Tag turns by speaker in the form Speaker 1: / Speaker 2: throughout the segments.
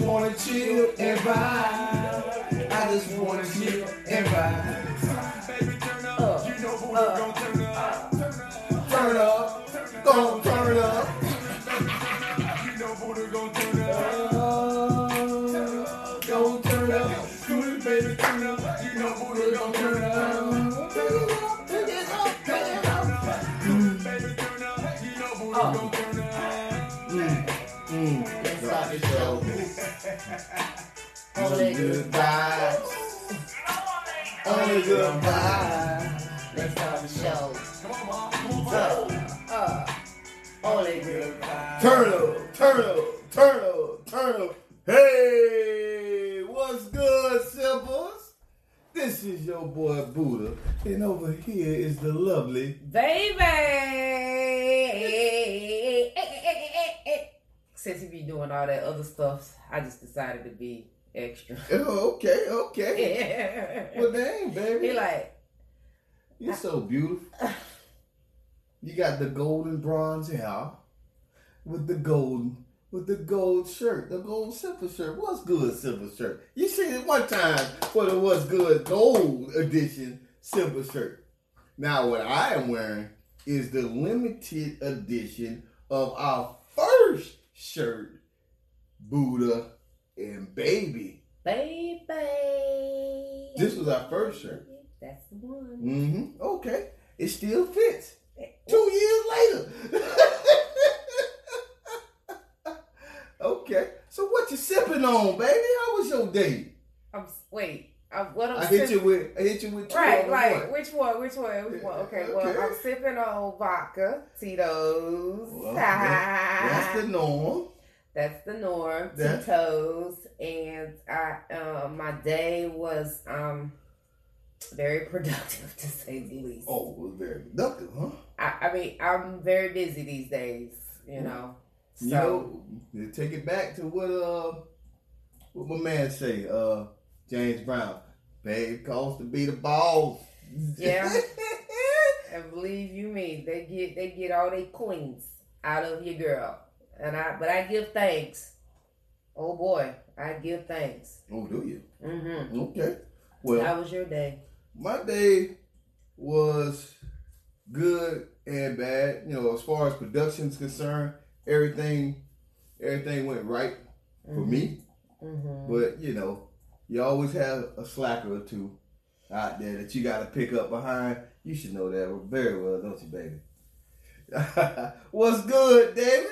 Speaker 1: just wanna chill and vibe. I just wanna chill and vibe.
Speaker 2: Only good vibes. Only good. Let's start the show. Uh, uh, only
Speaker 3: turn up, turn up. Hey, what's good, Simples? This is your boy Buddha, and over here is the lovely.
Speaker 2: Baby! Since he be doing all that other stuff, I just decided to be extra.
Speaker 3: Oh, okay, okay. Well, dang, baby.
Speaker 2: he like,
Speaker 3: You're so beautiful. You got the golden bronze hair with the golden with the gold shirt, the gold simple shirt. What's good simple shirt? You seen it one time for the what's good gold edition simple shirt. Now what I am wearing is the limited edition of our first shirt, Buddha and Baby.
Speaker 2: baby.
Speaker 3: This was our first shirt.
Speaker 2: That's the one.
Speaker 3: Mm-hmm. Okay. It still fits. Two years later. okay. So what you sipping on, baby? How was your day?
Speaker 2: I'm wait. I'm, what I'm
Speaker 3: I hit
Speaker 2: sipping-
Speaker 3: you with I hit you with two
Speaker 2: Right, right.
Speaker 3: one.
Speaker 2: Which one? Which one? Which one? Okay, well, I'm sipping on vodka, Tito's.
Speaker 3: Well, that- that's the norm.
Speaker 2: That's the norm.
Speaker 3: That-
Speaker 2: Tito's, and I, uh, my day was um very productive to say the least.
Speaker 3: Oh, it was very productive, huh?
Speaker 2: I, I mean, I'm very busy these days. You know, so
Speaker 3: You know, you take it back to what uh what my man say, uh James Brown. Babe calls to be the boss.
Speaker 2: Yeah. and believe you me, they get they get all they queens out of your girl, and I but I give thanks. Oh boy, I give thanks.
Speaker 3: oh, do you?
Speaker 2: Mm-hmm.
Speaker 3: Okay. Well,
Speaker 2: How was your day?
Speaker 3: my day was good and bad. You know, as far as production's concerned, everything everything went right for me.
Speaker 2: Mm-hmm.
Speaker 3: But you know, you always have a slacker or two out there that you got to pick up behind. You should know that very well, don't you, baby? What's good, David?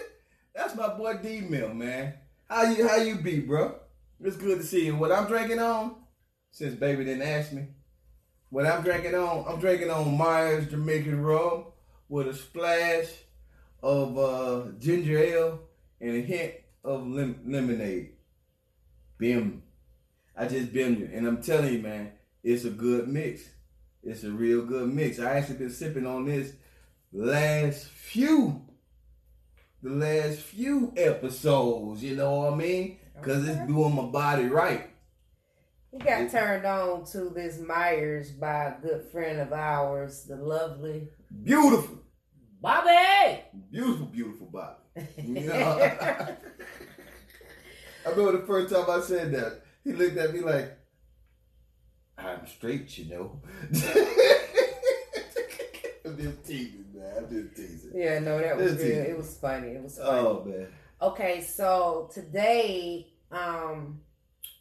Speaker 3: That's my boy D Mill, man. How you how you be, bro? It's good to see you. What I'm drinking on, since baby didn't ask me, what I'm drinking on, I'm drinking on Myers Jamaican rum with a splash of uh, ginger ale and a hint of lim- lemonade. Bim. I just bimmed you. And I'm telling you, man, it's a good mix. It's a real good mix. I actually been sipping on this last few, the last few episodes, you know what I mean? Because it's doing my body right.
Speaker 2: We got turned on to this Myers by a good friend of ours, the lovely
Speaker 3: Beautiful.
Speaker 2: Bobby.
Speaker 3: Beautiful, beautiful body. Yeah. I remember the first time I said that, he looked at me like, I'm straight, you know. I'm just teasing, man. I'm just teasing.
Speaker 2: yeah, no, that was good. It was funny. It was funny.
Speaker 3: Oh, man.
Speaker 2: Okay, so today, um,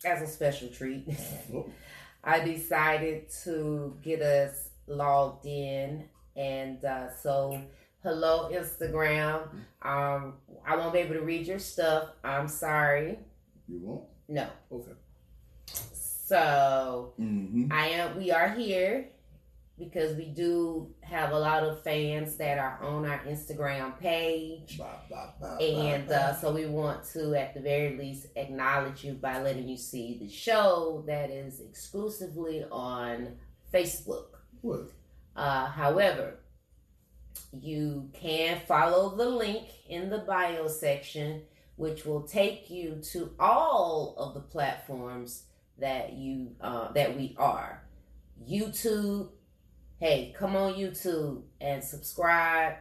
Speaker 2: as a special treat,
Speaker 3: Oh.
Speaker 2: I decided to get us logged in, and uh, so hello Instagram. Um, I won't be able to read your stuff. I'm sorry.
Speaker 3: You won't?
Speaker 2: No.
Speaker 3: Okay.
Speaker 2: So
Speaker 3: Mm-hmm.
Speaker 2: I am. We are here because we do have a lot of fans that are on our Instagram page. And uh, so we want to, at the very least, acknowledge you by letting you see the show that is exclusively on Facebook. Uh, however, you can follow the link in the bio section, which will take you to all of the platforms that you uh, that we are: YouTube, hey, come on YouTube and subscribe.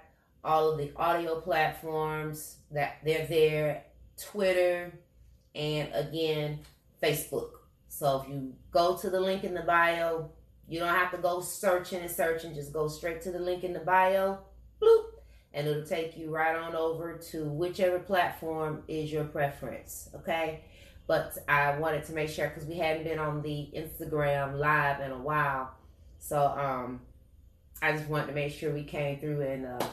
Speaker 2: All of the audio platforms that they're there, Twitter, and again, Facebook. So if you go to the link in the bio, you don't have to go searching and searching. Just go straight to the link in the bio, bloop, and it'll take you right on over to whichever platform is your preference. Okay. But I wanted to make sure because we hadn't been on the Instagram live in a while. So um I just wanted to make sure we came through and uh,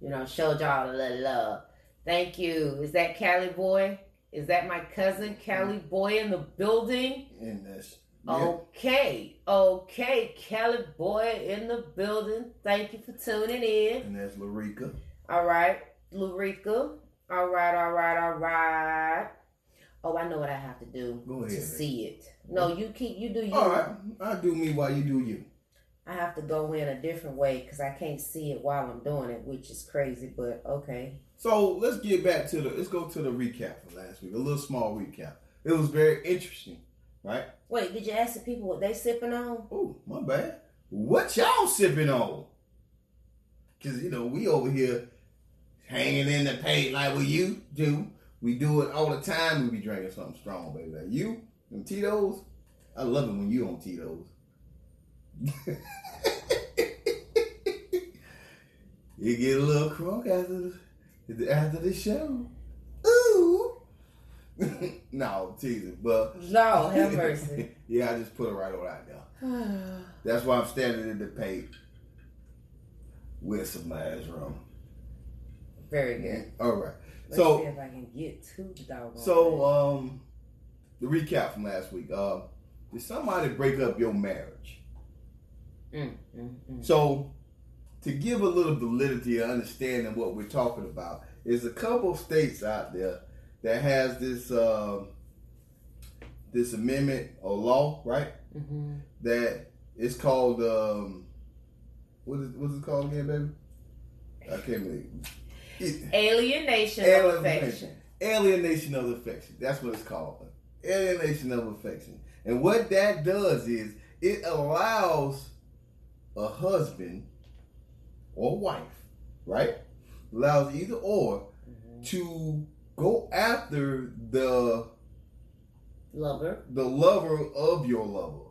Speaker 2: you know, showed y'all a little love. Thank you. Is that Cali boy? Is that my cousin Cali boy in the building?
Speaker 3: That's
Speaker 2: yeah. Okay, okay, Cali boy in the building. Thank you for tuning in.
Speaker 3: And that's Larica.
Speaker 2: All right, Larica. All right, all right, all right. Oh, I know what I have to do
Speaker 3: Go ahead,
Speaker 2: to
Speaker 3: man.
Speaker 2: see it. No, you keep you do you.
Speaker 3: All right, I do me while you do you.
Speaker 2: I have to go in a different way because I can't see it while I'm doing it, which is crazy. But okay.
Speaker 3: So let's get back to the let's go to the recap for last week. A little small recap. It was very interesting, right?
Speaker 2: Wait, did you ask the people what they sipping on?
Speaker 3: Oh, my bad. What y'all sipping on? Cause you know we over here hanging in the paint like what you do. We do it all the time. We be drinking something strong, baby. Like you, them Tito's. I love it when you on Tito's. you get a little crunk after the after the show. Ooh. no, teasing, but
Speaker 2: No, have mercy.
Speaker 3: yeah, I just put it right on out there. That's why I'm standing in the paint with some ass rum.
Speaker 2: Very good.
Speaker 3: All right.
Speaker 2: Let's
Speaker 3: So
Speaker 2: see if I can get to the dog.
Speaker 3: So, um, the recap from last week. Uh, did somebody break up your marriage?
Speaker 2: Thing. mm, mm, mm.
Speaker 3: So, to give a little validity and understanding what we're talking about, is a couple of states out there that has this um, this amendment or law, right?
Speaker 2: Mhm.
Speaker 3: it's called um, what is what's it called again, baby? I can't believe. It,
Speaker 2: Alienation of affection.
Speaker 3: alienation of affection. That's what it's called. Alienation of affection. And what that does is it allows a husband or wife, right? Allows either or
Speaker 2: Mhm.
Speaker 3: to go after the
Speaker 2: Lover.
Speaker 3: the lover of your lover.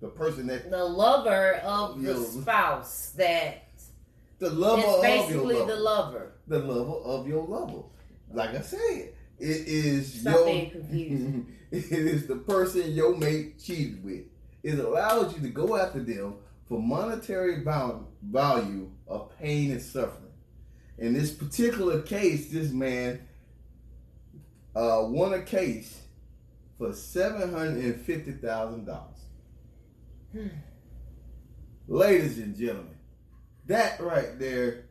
Speaker 3: The person that
Speaker 2: The lover of the spouse that
Speaker 3: the lover
Speaker 2: is
Speaker 3: of your
Speaker 2: basically
Speaker 3: lover.
Speaker 2: the lover.
Speaker 3: the lover of your lover. Like I said, it is
Speaker 2: Stop
Speaker 3: your it is the person your mate cheated with. It allows you to go after them for monetary value of pain and suffering. In this particular case, this man uh, won a case for seven hundred and fifty thousand dollars. Ladies and gentlemen, that right there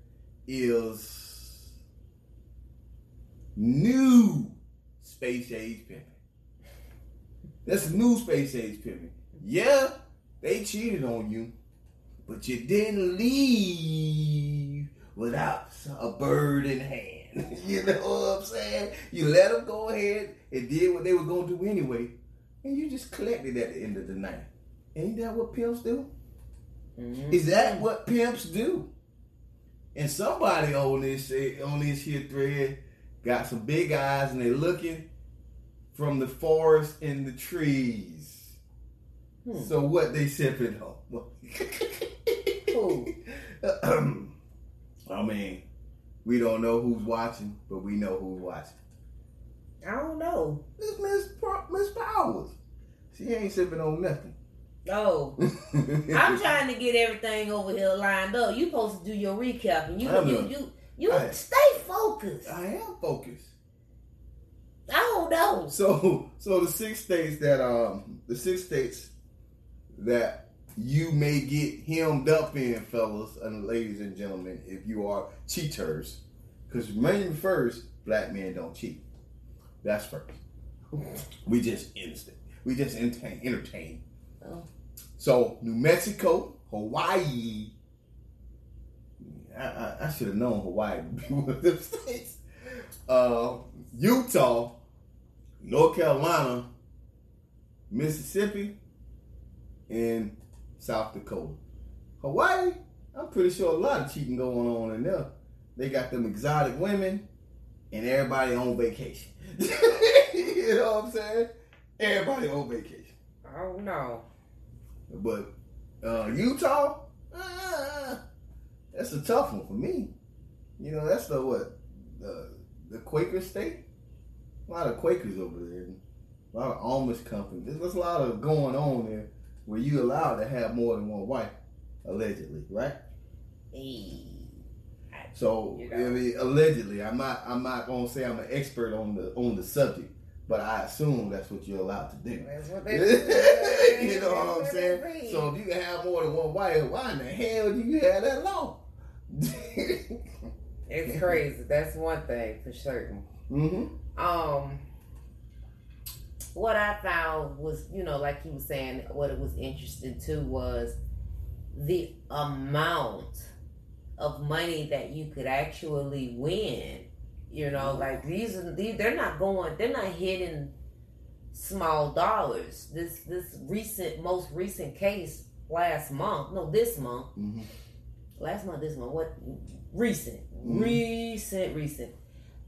Speaker 3: is new space age pimping. That's new space age pimping. Yeah, they cheated on you, but you didn't leave without a bird in hand. you know what I'm saying? You let them go ahead and did what they were going to do anyway, and you just collected at the end of the night. Ain't that what pimps do?
Speaker 2: Mhm.
Speaker 3: Is that what pimps do? And somebody on this on this here thread got some big eyes and they looking from the forest and the trees.
Speaker 2: Hmm.
Speaker 3: So what they sipping on? I mean, we don't know who's watching, but we know who's watching.
Speaker 2: I don't know.
Speaker 3: It's Miss Miss Powers. She ain't sipping on nothing.
Speaker 2: Oh, I'm trying to get everything over here lined up. You supposed to do your recap, and you you you you
Speaker 3: I-
Speaker 2: stay focused.
Speaker 3: I am focused.
Speaker 2: I don't know.
Speaker 3: So, so the six states that um, the six states that you may get hemmed up in, fellas and ladies and gentlemen, if you are cheaters, because remember first, black men don't cheat. That's first. We just instant. We just entertain. entertain.
Speaker 2: Oh.
Speaker 3: So New Mexico, Hawaii. I, I, I should have known Hawaii would be one of them states. Uh, Utah, North Carolina, Mississippi, and South Dakota. Hawaii, I'm pretty sure a lot of cheating going on in there. They got them exotic women and everybody on vacation. you know what I'm saying? Everybody on vacation.
Speaker 2: Oh no.
Speaker 3: But uh, Utah, uh, that's a tough one for me. You know, that's the what? The, the Quaker state? A lot of Quakers over there. A lot of Amish companies. There's, there's a lot of going on there where you allowed to have more than one wife, allegedly, right?
Speaker 2: Hey.
Speaker 3: So
Speaker 2: You know.
Speaker 3: I mean, allegedly, I'm not I'm not gonna say I'm an expert on the on the subject, but I assume that's what you're allowed to do.
Speaker 2: That's what
Speaker 3: you know what I'm saying? So if you can have more than one wife, why in the hell do you have that law?
Speaker 2: It's crazy. That's one thing for certain.
Speaker 3: hmm
Speaker 2: Um, what I found was, you know, like he was saying, what it was interesting too was the amount of money that you could actually win. You know, like these, are these they're not going, they're not hitting small dollars. This this recent, most recent case last month, no, this month,
Speaker 3: hmm
Speaker 2: last month, this month, what recent,
Speaker 3: Mhm.
Speaker 2: recent, recent.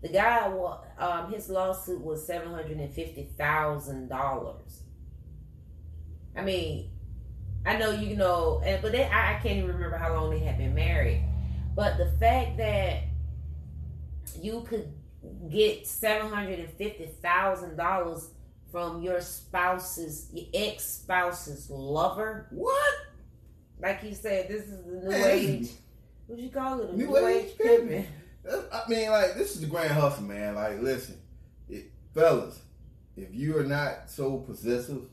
Speaker 2: The guy, um, his lawsuit was seven hundred and fifty thousand dollars. I mean, I know you know, and but they, I, I can't even remember how long they had been married. But the fact that you could get seven hundred and fifty thousand dollars from your spouse's, your ex spouse's lover,
Speaker 3: What?
Speaker 2: like you said, this is the new
Speaker 3: Man,
Speaker 2: age. What you call it? A
Speaker 3: New
Speaker 2: new,
Speaker 3: age
Speaker 2: age
Speaker 3: pimping. I mean, like this is the grand hustle, man. Like, listen, it, fellas, if you are not so possessive,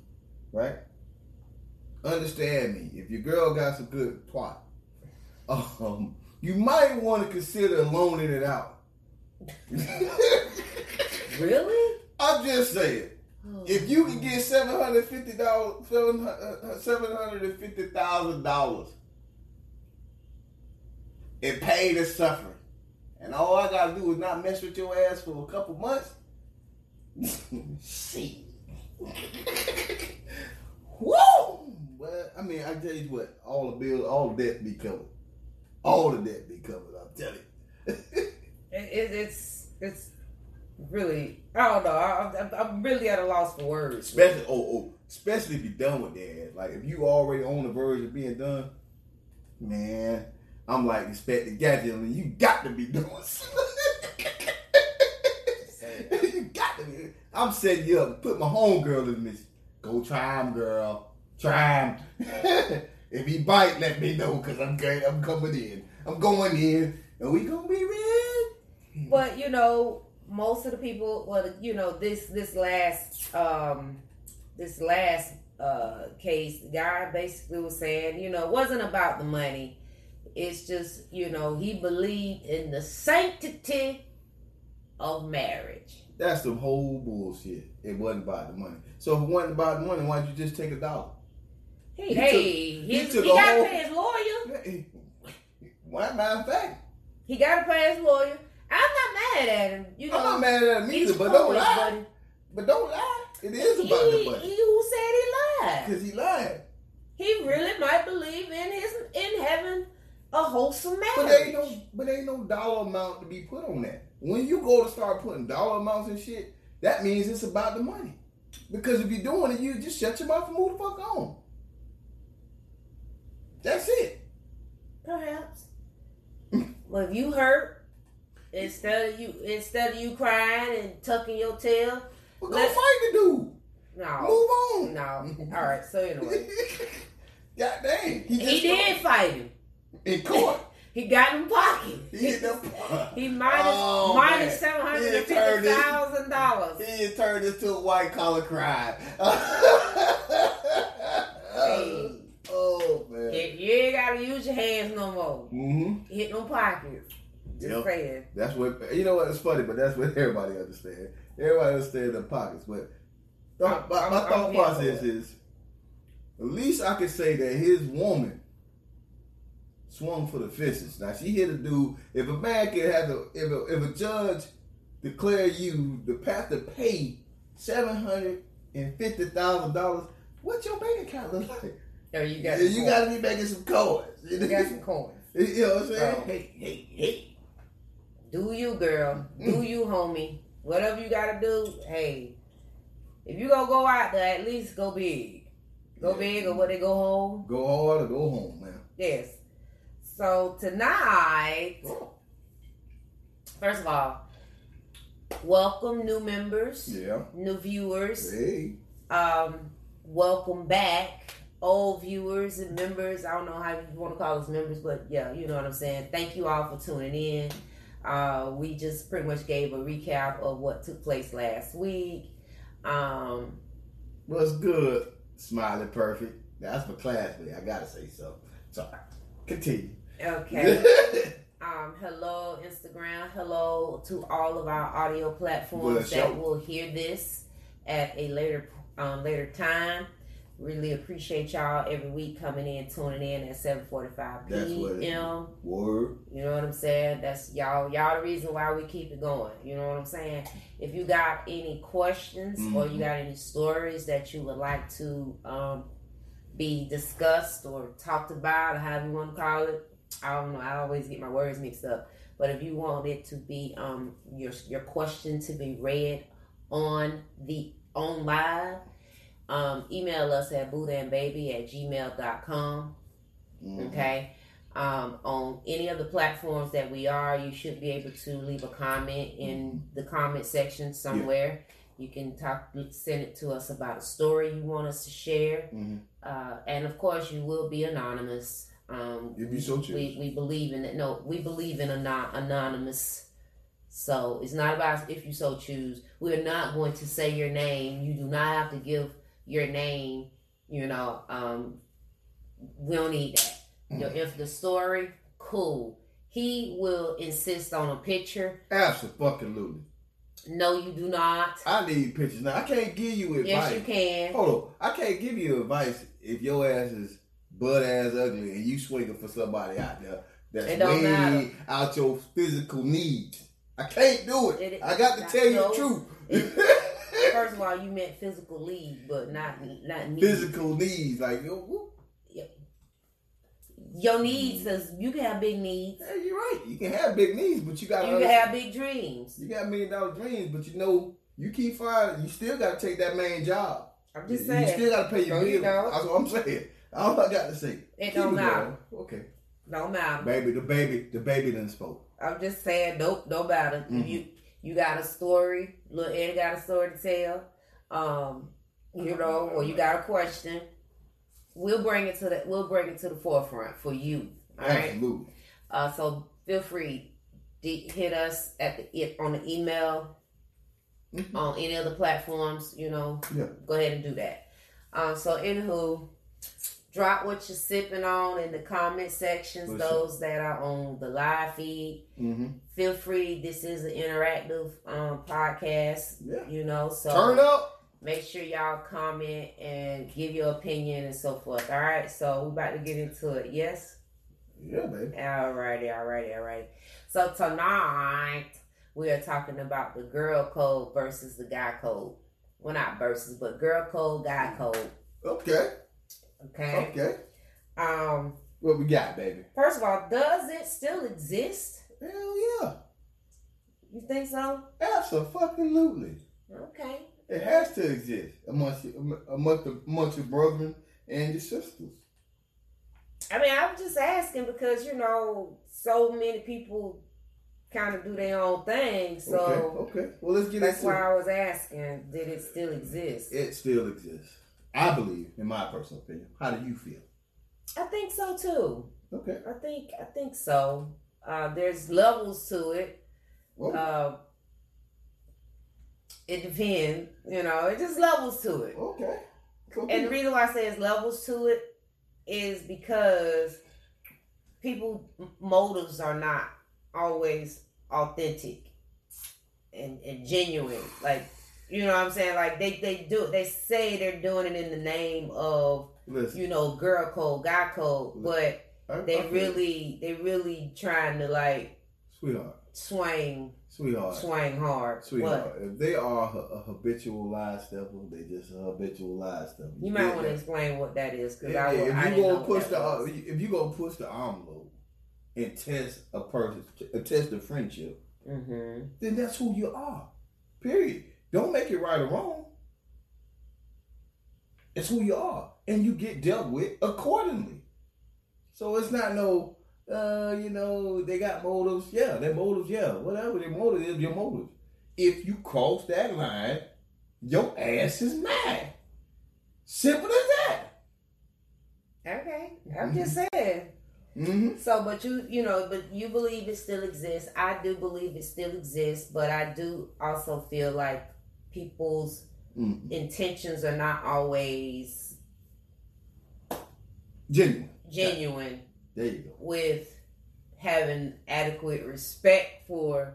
Speaker 3: right? Understand me. If your girl got some good twat, um, you might want to consider loaning it out.
Speaker 2: Really?
Speaker 3: I'm just saying.
Speaker 2: Oh.
Speaker 3: If you can get seven hundred fifty dollars, seven hundred and fifty thousand dollars, and pay the suffering, and all I gotta do is not mess with your ass for a couple months. Shit. Woo! Well, I mean, I tell you what, all the bills, all the debt be covered. All the debt be covered. I'm telling you.
Speaker 2: It, it, it's it's really I don't know. I, I'm, I'm really at a loss for words.
Speaker 3: Especially, oh, oh, especially if you're done with that. Like, if you already on the verge of being done, man, I'm like expecting gadget, and you got to be doing something. you got to be. I'm setting you up. Put my homegirl in this. Go try him, girl. Try him. if he bite, let me know, because I'm, going- I'm coming in. I'm going in, and we to be red.
Speaker 2: But you know, most of the people, well, you know, this this last um this last uh case, guy basically was saying, you know, it wasn't about the money. It's just, you know, he believed in the sanctity of marriage.
Speaker 3: That's the whole bullshit. It wasn't about the money. So if it wasn't about the money, why don't you just take a dollar?
Speaker 2: Hey,
Speaker 3: He
Speaker 2: hey,
Speaker 3: took-
Speaker 2: he,
Speaker 3: he
Speaker 2: he,
Speaker 3: took a
Speaker 2: got to pay his lawyer.
Speaker 3: Why, of fact,
Speaker 2: He got to pay his lawyer. I'm not mad at him. You know,
Speaker 3: I'm not mad at him either, but don't lie.
Speaker 2: but
Speaker 3: But don't lie. It is
Speaker 2: he,
Speaker 3: about the money.
Speaker 2: he who said he lied.
Speaker 3: Because he lied.
Speaker 2: He really might believe in his in heaven a wholesome marriage.
Speaker 3: But there ain't no but there ain't no dollar amount to be put on that. When you go to start putting dollar amounts and shit, that means it's about the money. Because if you're doing it, you just shut your mouth and move the fuck on. That's it.
Speaker 2: Perhaps. well, if you hurt, instead of you instead of you crying and tucking your tail,
Speaker 3: Well, go fight the dude.
Speaker 2: no,
Speaker 3: Move on.
Speaker 2: no. All right. So anyway,
Speaker 3: God dang. He,
Speaker 2: he did fight him.
Speaker 3: In court.
Speaker 2: He got in pocket.
Speaker 3: He hit the
Speaker 2: He minus
Speaker 3: Oh,
Speaker 2: minus seven hundred
Speaker 3: He turned it-
Speaker 2: thousand dollars.
Speaker 3: He turned into a white collar crime.
Speaker 2: Hey.
Speaker 3: Oh man.
Speaker 2: If you ain't gotta use your hands no more,
Speaker 3: Mm-hmm.
Speaker 2: hit them pockets. Just
Speaker 3: Yep.
Speaker 2: saying.
Speaker 3: That's what you know. What it's funny, but that's what everybody understands. Everybody understands the pockets, but my, my, my thought
Speaker 2: I'm here for
Speaker 3: process is at least I could say that his woman swung for the fences. Now she hit a dude. If a man can have the if a, if a judge declare you the path to pay seven hundred and fifty thousand dollars, what your bank account look like?
Speaker 2: Or you got
Speaker 3: you got to be making some coins.
Speaker 2: you got some coins.
Speaker 3: You know what I'm saying?
Speaker 2: So-
Speaker 3: hey, hey, hey.
Speaker 2: Do you, girl?
Speaker 3: Mm.
Speaker 2: Do you, homie? Whatever you gotta do. Hey, if you gonna go out there, at least go big. Go
Speaker 3: Yeah.
Speaker 2: big, or what they go home.
Speaker 3: Go hard or go home, man.
Speaker 2: Yes. So tonight, first of all, welcome new members,
Speaker 3: Yeah.
Speaker 2: new viewers.
Speaker 3: Hey.
Speaker 2: Um, welcome back, old viewers and members. I don't know how you want to call us members, but yeah, you know what I'm saying. Thank you all for tuning in. Uh, we just pretty much gave a recap of what took place last week. Um,
Speaker 3: What's good? Smiling perfect. That's my classmate. I gotta say so. So continue.
Speaker 2: Okay. Um, hello, Instagram. Hello to all of our audio platforms that will hear this at a later um, later time. Really appreciate y'all every week coming in, tuning in at seven forty five
Speaker 3: That's what it
Speaker 2: p.m.
Speaker 3: Word.
Speaker 2: You know what I'm saying? That's y'all. Y'all the reason why we keep it going. You know what I'm saying? If you got any questions or you
Speaker 3: Mhm.
Speaker 2: got any stories that you would like to um, be discussed or talked about, or however you want to call it, I don't know. I always get my words mixed up. But if you want it to be um, your your question to be read on the on live, um, email us at bootandbaby at gmail.com.
Speaker 3: Mhm.
Speaker 2: Okay. Um, on any of the platforms that we are, you should be able to leave a comment in the comment section somewhere. You can talk, send it to us about a story you want us to share,
Speaker 3: Mhm.
Speaker 2: uh, and of course, you will be anonymous. Um,
Speaker 3: If you so choose.
Speaker 2: we, we believe in it. No, we believe in anon- anonymous. So it's not about if you so choose. We're not going to say your name. You do not have to give your name. You know, um, we don't need that.
Speaker 3: Mm.
Speaker 2: Your- If the story, cool. He will insist on a picture.
Speaker 3: Absolutely.
Speaker 2: No, you do not.
Speaker 3: I need pictures now. I can't give you advice.
Speaker 2: Yes, you can.
Speaker 3: Hold on. I can't give you advice if your ass is butt ass ugly and you swinging for somebody out there that's
Speaker 2: It
Speaker 3: way
Speaker 2: matter.
Speaker 3: out your physical needs. I can't do it.
Speaker 2: It-
Speaker 3: I got to tell you
Speaker 2: no.
Speaker 3: the truth.
Speaker 2: First of all, you meant physical lead, but not not need.
Speaker 3: physical needs, like yo, whoop.
Speaker 2: Your needs you can have big needs.
Speaker 3: Hey, you're right. You can have big needs, but you got
Speaker 2: You can have big dreams.
Speaker 3: you got million dollar dreams, but you know you keep firing. You still got to take that main job.
Speaker 2: I'm just
Speaker 3: you
Speaker 2: saying.
Speaker 3: You still got to pay your
Speaker 2: No, you
Speaker 3: bills. That's what I'm saying. All I got to say.
Speaker 2: It don't matter.
Speaker 3: going. Okay,
Speaker 2: No matter.
Speaker 3: baby, the baby, the baby didn't spoke.
Speaker 2: I'm just saying, nope, no matter. If
Speaker 3: Mhm.
Speaker 2: You you got a story, little Ed got a story to tell. Um, you know, or you got a question. We'll bring it to the we'll bring it to the forefront for you. All right.
Speaker 3: Absolutely.
Speaker 2: Uh, so feel free to hit us at the it on the email
Speaker 3: Mhm.
Speaker 2: on any of the platforms. You know,
Speaker 3: Yeah.
Speaker 2: go ahead and do that. Um, so anywho, drop what you're sipping on in the comment sections. Those that are on the live feed,
Speaker 3: Mm-hmm.
Speaker 2: feel free. This is an interactive um, podcast.
Speaker 3: Yeah.
Speaker 2: You know, so
Speaker 3: Turn up.
Speaker 2: make sure y'all comment and give your opinion and so forth. All right, so we're about to get into it. Yes.
Speaker 3: Yeah, baby.
Speaker 2: Alrighty, alrighty, alrighty. So tonight we are talking about the girl code versus the guy code. Well, not versus, but girl code, guy code.
Speaker 3: Okay.
Speaker 2: Okay.
Speaker 3: Okay.
Speaker 2: Um.
Speaker 3: What we got, baby?
Speaker 2: First of all, does it still exist?
Speaker 3: Hell yeah.
Speaker 2: You think so?
Speaker 3: Absolutely.
Speaker 2: Okay.
Speaker 3: It has to exist amongst amongst amongst your brethren and your sisters.
Speaker 2: I mean, I'm just asking because you know, so many people kind of do their own thing. So
Speaker 3: okay. Okay. Well, let's get
Speaker 2: that's
Speaker 3: into
Speaker 2: why
Speaker 3: it.
Speaker 2: I was asking, did it still exist?
Speaker 3: It still exists. I believe, in my personal opinion. How do you feel?
Speaker 2: I think so too.
Speaker 3: Okay.
Speaker 2: I think I think so. Uh, there's levels to it. Uh, it depends, you know. It just levels to it.
Speaker 3: okay. okay.
Speaker 2: And the reason why I say it's levels to it is because people motives are not always authentic and, and genuine. Like you know what I'm saying? Like they, they do they say they're doing it in the name of,
Speaker 3: Listen,
Speaker 2: you know, girl code, guy code, but
Speaker 3: I-
Speaker 2: they
Speaker 3: I
Speaker 2: really they really trying to like
Speaker 3: Sweetheart.
Speaker 2: swing
Speaker 3: Sweetheart.
Speaker 2: swing hard.
Speaker 3: Sweetheart.
Speaker 2: What?
Speaker 3: If they are a, a habitual lie stepper, they just a habitual lie stepper.
Speaker 2: You might want to explain what that is because
Speaker 3: If,
Speaker 2: I,
Speaker 3: if
Speaker 2: I
Speaker 3: you gonna push the
Speaker 2: was.
Speaker 3: if you gonna push the envelope and test a person, uh, test the friendship,
Speaker 2: Mm-hmm.
Speaker 3: then that's who you are. Period. Don't make it right or wrong. It's who you are, and you get dealt with accordingly. So it's not no, uh, you know, they got motives. Yeah, their motives. Yeah, whatever their motive is, your motive. If you cross that line, your ass is mad. Simple as that.
Speaker 2: Okay, I'm just saying.
Speaker 3: Mm-hmm.
Speaker 2: So, but you, you know, but you believe it still exists. I do believe it still exists, but I do also feel like people's
Speaker 3: mm
Speaker 2: intentions are not always
Speaker 3: Genuine.
Speaker 2: genuine
Speaker 3: There you go.
Speaker 2: with having adequate respect for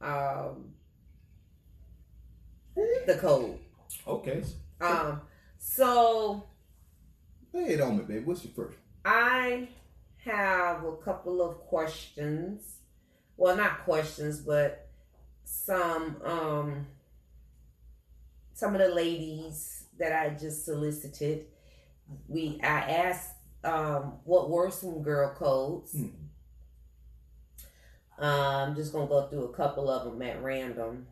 Speaker 2: um, the code.
Speaker 3: Okay.
Speaker 2: Um, so
Speaker 3: Lay it on me, baby. What's your first?
Speaker 2: I have a couple of questions. Well, not questions, but some um some of the ladies that I just solicited. We I asked um what were some girl codes. I'm just gonna go through a couple of them at random.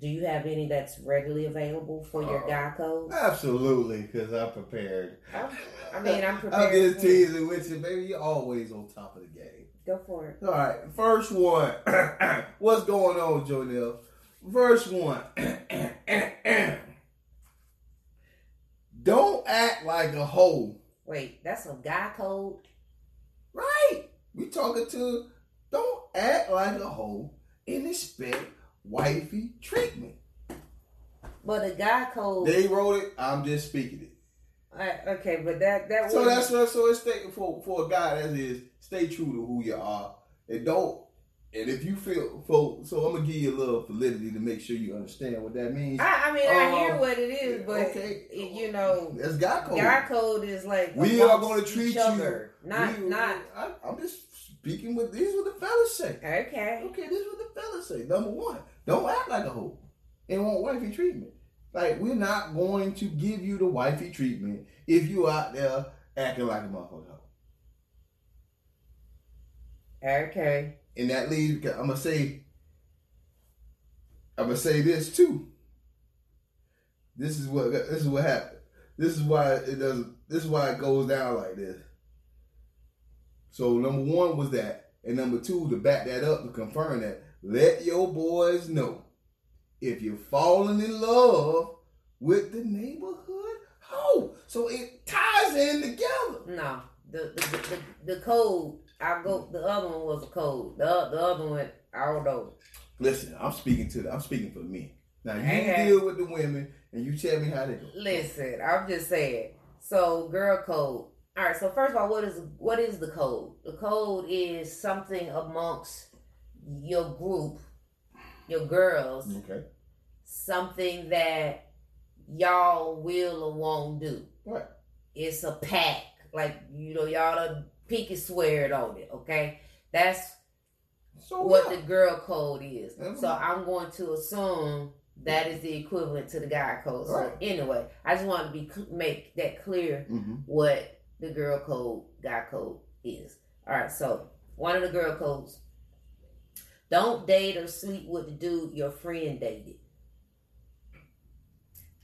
Speaker 2: Do you have any that's readily available for your
Speaker 3: Uh,
Speaker 2: guy codes?
Speaker 3: Absolutely, because I'm prepared.
Speaker 2: I- I mean, I'm prepared.
Speaker 3: I'm
Speaker 2: just
Speaker 3: teasing with you, baby. You're always on top of the game.
Speaker 2: Go for it.
Speaker 3: All right, first one. What's going on, Jonelle? Verse one. Don't act like a hoe.
Speaker 2: Wait, that's a guy code.
Speaker 3: Right. We talking to. Don't act like a hoe and expect wifey treatment.
Speaker 2: But a guy code.
Speaker 3: They wrote it. I'm just speaking it.
Speaker 2: I, okay, but that that
Speaker 3: So that's what. So it's stay, for for a guy that is stay true to who you are and don't. And if you feel for, so I'm gonna give you a little validity to make sure you understand what that means.
Speaker 2: I, I mean, I
Speaker 3: Um,
Speaker 2: hear what it is, but
Speaker 3: okay,
Speaker 2: it- you know,
Speaker 3: that's guy code.
Speaker 2: guy code is like
Speaker 3: We are gonna treat
Speaker 2: each
Speaker 3: you-
Speaker 2: other, not
Speaker 3: We-
Speaker 2: not.
Speaker 3: I, I'm just speaking with these. What the fellas say.
Speaker 2: Okay,
Speaker 3: Okay, this is what the fellas say. Number one, don't act like a hoe and want wifey treatment. Like we're not going to give you the wifey treatment if you out there acting like a motherfucker.
Speaker 2: okay,
Speaker 3: And that leads. I'm gonna say. I'm gonna say this too. This is what this is what happened. This is why it doesn't. This is why it goes down like this. So number one was that, and number two to back that up to confirm that. Let your boys know if you're falling in love with the neighborhood hoe. So it ties in together.
Speaker 2: no, the, the the the code. I go. The other one was a code. The the other one, I don't know.
Speaker 3: Listen, I'm speaking to the, I'm speaking for men. Now you
Speaker 2: Okay.
Speaker 3: deal with the women and you tell me how they go.
Speaker 2: Listen, I'm just saying. So, girl code. All right. So first of all, what is what is the code? The code is something amongst your group, your girls,
Speaker 3: Okay.
Speaker 2: something that y'all will or won't do.
Speaker 3: Right.
Speaker 2: It's a pack. Like you know, y'all done pinky sweared on it. Okay, that's
Speaker 3: So
Speaker 2: what
Speaker 3: yeah.
Speaker 2: the girl code is.
Speaker 3: Mhm.
Speaker 2: So I'm going to assume that is the equivalent to the guy code. So
Speaker 3: Right.
Speaker 2: anyway, I just want to be make that clear
Speaker 3: Mhm.
Speaker 2: what the girl code, guy code is. All right, so one of the girl codes: don't date or sleep with the dude your friend dated.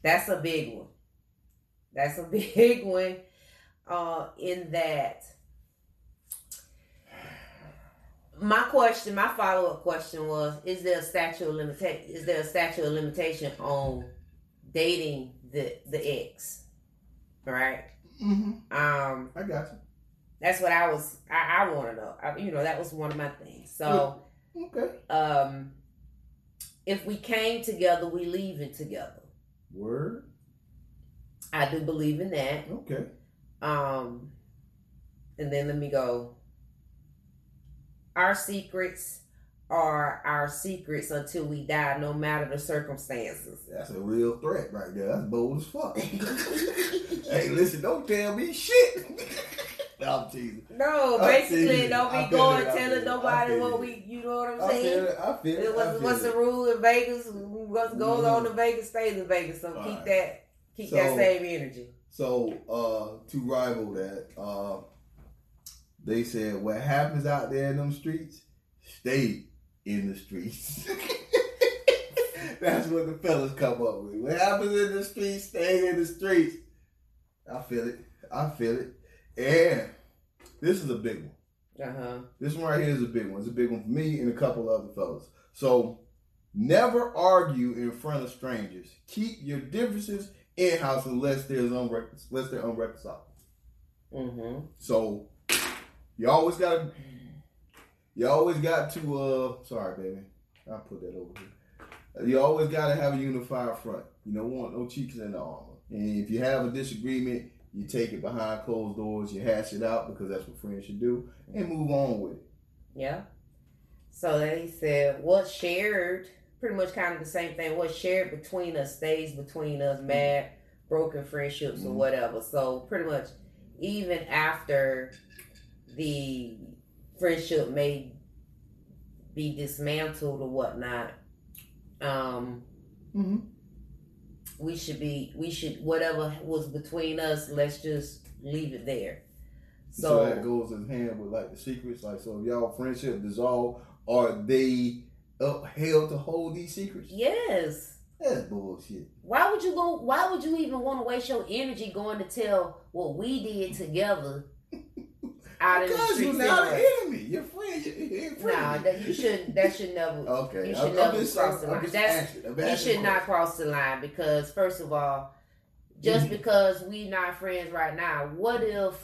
Speaker 2: That's a big one. That's a big one. Uh, in that, my question, my follow up question was: Is there a statute of limitation? Is there a statute of limitation on dating the the ex? Right.
Speaker 3: Mhm.
Speaker 2: Um,
Speaker 3: I got you.
Speaker 2: that's what I was. I, I want to know. I, you know, that was one of my things. So,
Speaker 3: Okay.
Speaker 2: um, if we came together, we leave it together.
Speaker 3: Word.
Speaker 2: I do believe in that.
Speaker 3: Okay.
Speaker 2: Um, and then let me go. Our secrets are our secrets until we die, no matter the circumstances.
Speaker 3: That's a real threat right there. That's bold as fuck. hey, listen, don't tell me shit. I'm teasing.
Speaker 2: No,
Speaker 3: I'm
Speaker 2: basically,
Speaker 3: teasing.
Speaker 2: don't be going
Speaker 3: it,
Speaker 2: telling nobody what we, you know what I'm
Speaker 3: I
Speaker 2: saying?
Speaker 3: feel it. I feel it. I
Speaker 2: was,
Speaker 3: feel
Speaker 2: what's the rule in Vegas? What goes
Speaker 3: Mhm.
Speaker 2: on in Vegas stays in Vegas. So
Speaker 3: All
Speaker 2: keep
Speaker 3: right.
Speaker 2: that, keep that same energy.
Speaker 3: So, uh, to rival that, uh, they said what happens out there in them streets, stay in the streets. That's what the fellas come up with. What happens in the streets, stay in the streets. I feel it. I feel it. And this is a big one.
Speaker 2: Uh huh.
Speaker 3: This one right here is a big one. It's a big one for me and a couple other fellas. So never argue in front of strangers. Keep your differences in house unless there's unrecon- unless they're unreconcilable.
Speaker 2: Mm-hmm.
Speaker 3: So you always gotta you always got to uh sorry baby. I'll put that over here. You always gotta have a unified front. You don't want no cheeks in the armor. And if you have a disagreement, you take it behind closed doors, you hash it out because that's what friends should do, and move on with it.
Speaker 2: Yeah. So then he said, "What's shared?" Pretty much kind of the same thing. What's shared between us stays between us. Mad, broken friendships or
Speaker 3: Mhm.
Speaker 2: whatever. So pretty much, even after the friendship may be dismantled or whatnot, um,
Speaker 3: Mm-hmm.
Speaker 2: we should be we should whatever was between us. Let's just leave it there.
Speaker 3: So,
Speaker 2: So,
Speaker 3: that goes in hand with like the secrets. Like so, if y'all friendship dissolve, are they upheld to hold these secrets?
Speaker 2: yes.
Speaker 3: That's bullshit.
Speaker 2: Why would you go? Why would you even want to waste your energy going to tell what we did together out in the
Speaker 3: Because you're not an enemy. You're friend. You're, you're
Speaker 2: Nah, that you should. That should never.
Speaker 3: Okay,
Speaker 2: You
Speaker 3: I'm,
Speaker 2: should never
Speaker 3: I'm just,
Speaker 2: cross
Speaker 3: I'm,
Speaker 2: the line. That's-
Speaker 3: asking.
Speaker 2: You should not cross the line because first of all, just
Speaker 3: Mhm.
Speaker 2: because we not friends right now, what if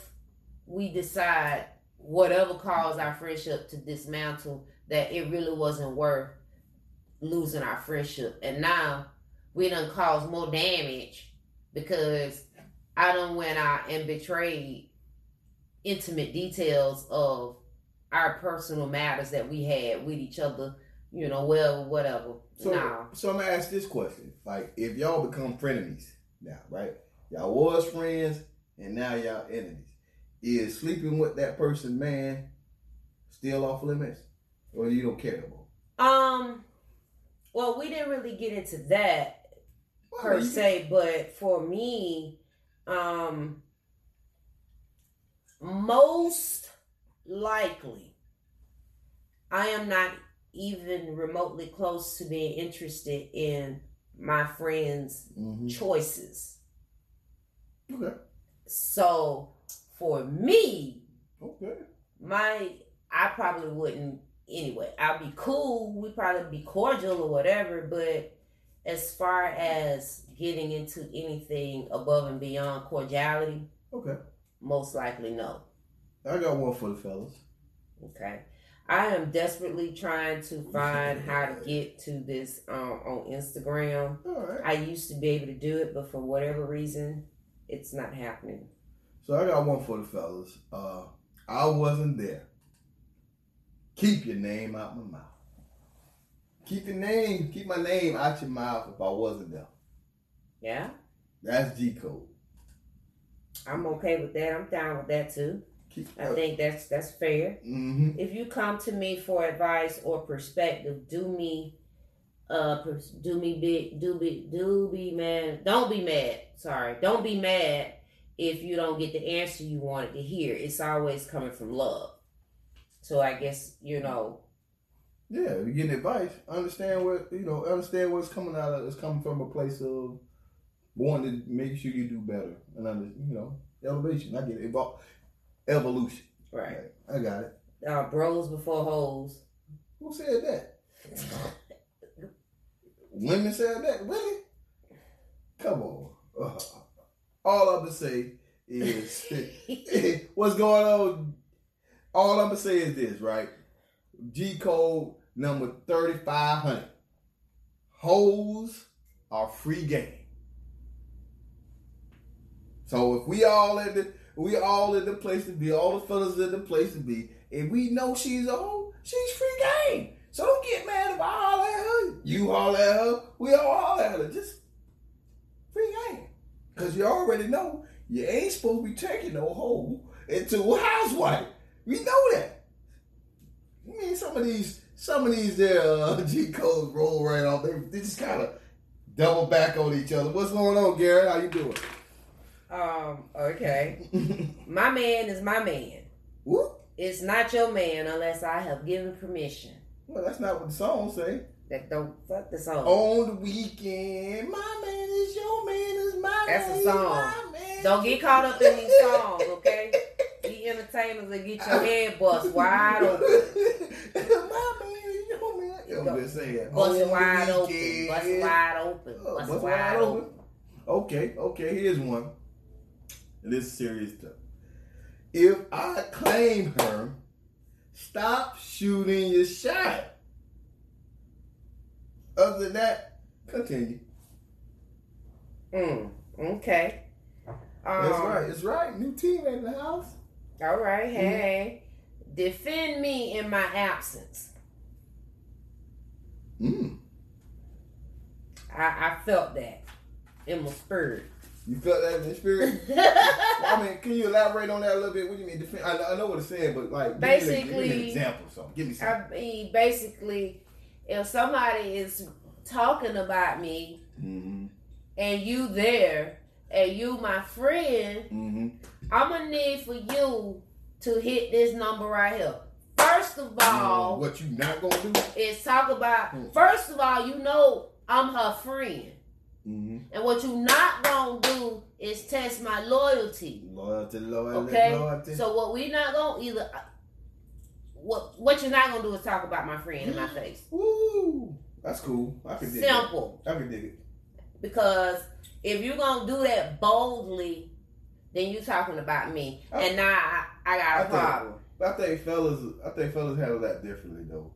Speaker 2: we decide whatever caused our friendship to dismantle that it really wasn't worth losing our friendship, and now we done caused more damage because I done went out and betrayed intimate details of our personal matters that we had with each other, you know, well, whatever.
Speaker 3: So,
Speaker 2: no.
Speaker 3: so I'm gonna ask this question: Like, if y'all become frenemies now, right? Y'all was friends, and now y'all enemies. Is sleeping with that person, man, still off limits, or you don't care no more?
Speaker 2: Um, well, we didn't really get into that per
Speaker 3: Well, you-
Speaker 2: se, but for me, um, most likely, I am not even remotely close to being interested in my friends'
Speaker 3: Mhm.
Speaker 2: choices.
Speaker 3: Okay.
Speaker 2: So, for me,
Speaker 3: Okay.
Speaker 2: my I probably wouldn't anyway. I'd be cool. We'd probably be cordial or whatever, but as far as getting into anything above and beyond cordiality,
Speaker 3: Okay.
Speaker 2: Most likely no.
Speaker 3: I got one for the fellas.
Speaker 2: Okay. I am desperately trying to find how to get to this um, on Instagram.
Speaker 3: Right.
Speaker 2: I used to be able to do it, but for whatever reason, it's not happening.
Speaker 3: So I got one for the fellas. Uh, I wasn't there. Keep your name out my mouth. Keep your name, keep my name out your mouth if I wasn't there.
Speaker 2: Yeah,
Speaker 3: That's G code.
Speaker 2: I'm okay with that. I'm down with that too. I think that's that's fair.
Speaker 3: hmm
Speaker 2: if you come to me for advice or perspective, do me, uh, do me big, do be, do be mad. Don't be mad. Sorry, don't be mad if you don't get the answer you wanted to hear. It's always coming from love. So I guess you know.
Speaker 3: Yeah, you're getting advice, understand what you know. Understand what's coming out of. It's coming from a place of wanting to make sure you do better and under, you know elevation. I get it. Evol- evolution.
Speaker 2: Right.
Speaker 3: I got it.
Speaker 2: Uh, bros before hoes.
Speaker 3: Who said that? Women said that? Really? Come on. Uh, all I'm gonna say is what's going on. All I'm gonna say is this, right? G code number thirty five hundred. Hoes are free game. So if we all in the we all in the place to be, all the fellas in the place to be, and we know she's a hoe, she's free game. So don't get mad if I holler at her. You holler at her, we all holler at her. Just free game. Cause you already know you ain't supposed to be taking no hoe into a housewife. We know that. I mean, some of these, some of these there uh, G codes roll right off. They, they just kind of double back on each other. What's going on, Garrett? How you doing?
Speaker 2: Um, okay. my man is my man.
Speaker 3: Whoop.
Speaker 2: It's not your man unless I have given permission.
Speaker 3: Well, that's not what the song say.
Speaker 2: That don't fuck the song.
Speaker 3: On the weekend, my man is your man is my man.
Speaker 2: That's a song. Don't get caught up in these songs, okay? The entertainers will get your head bust wide open.
Speaker 3: my man is your man. Yo, I'm just saying.
Speaker 2: Bust
Speaker 3: On
Speaker 2: wide open. Bust wide open.
Speaker 3: Oh,
Speaker 2: bust wide open.
Speaker 3: Okay, okay, here's one. And this is serious stuff. If I claim her, stop shooting your shot. Other than that, continue.
Speaker 2: Mm, okay. Um,
Speaker 3: That's right. It's right. New teammate in the house.
Speaker 2: All right.
Speaker 3: Mm-hmm.
Speaker 2: Hey, defend me in my absence.
Speaker 3: Mm.
Speaker 2: I, I felt that in my spirit.
Speaker 3: You felt that in the spirit? I mean, can you elaborate on that a little bit? What do you mean? Defend? I, I know what it's saying, but like, give me, an- give me an
Speaker 2: Basically-
Speaker 3: example. something. Give me something.
Speaker 2: I mean, basically, if somebody is talking about me
Speaker 3: Mm-hmm.
Speaker 2: and you there and you my friend,
Speaker 3: Mm-hmm.
Speaker 2: I'm gonna need for you to hit this number right here. First of all,
Speaker 3: what you not gonna do?
Speaker 2: is talk about.
Speaker 3: Mm.
Speaker 2: First of all, you know I'm her friend,
Speaker 3: Mm-hmm.
Speaker 2: and what you not gonna do is test my loyalty.
Speaker 3: Loyalty, loyalty,
Speaker 2: Okay,
Speaker 3: loyalty.
Speaker 2: so what we not gonna either. What what you're not gonna do is talk about my friend in my face.
Speaker 3: Woo! That's cool. I can dig it.
Speaker 2: Simple.
Speaker 3: I can dig it.
Speaker 2: Because if you're gonna do that boldly, then you talking about me,
Speaker 3: I-
Speaker 2: and now I, I got a
Speaker 3: I
Speaker 2: problem.
Speaker 3: I think fellas, I think fellas handle that differently though.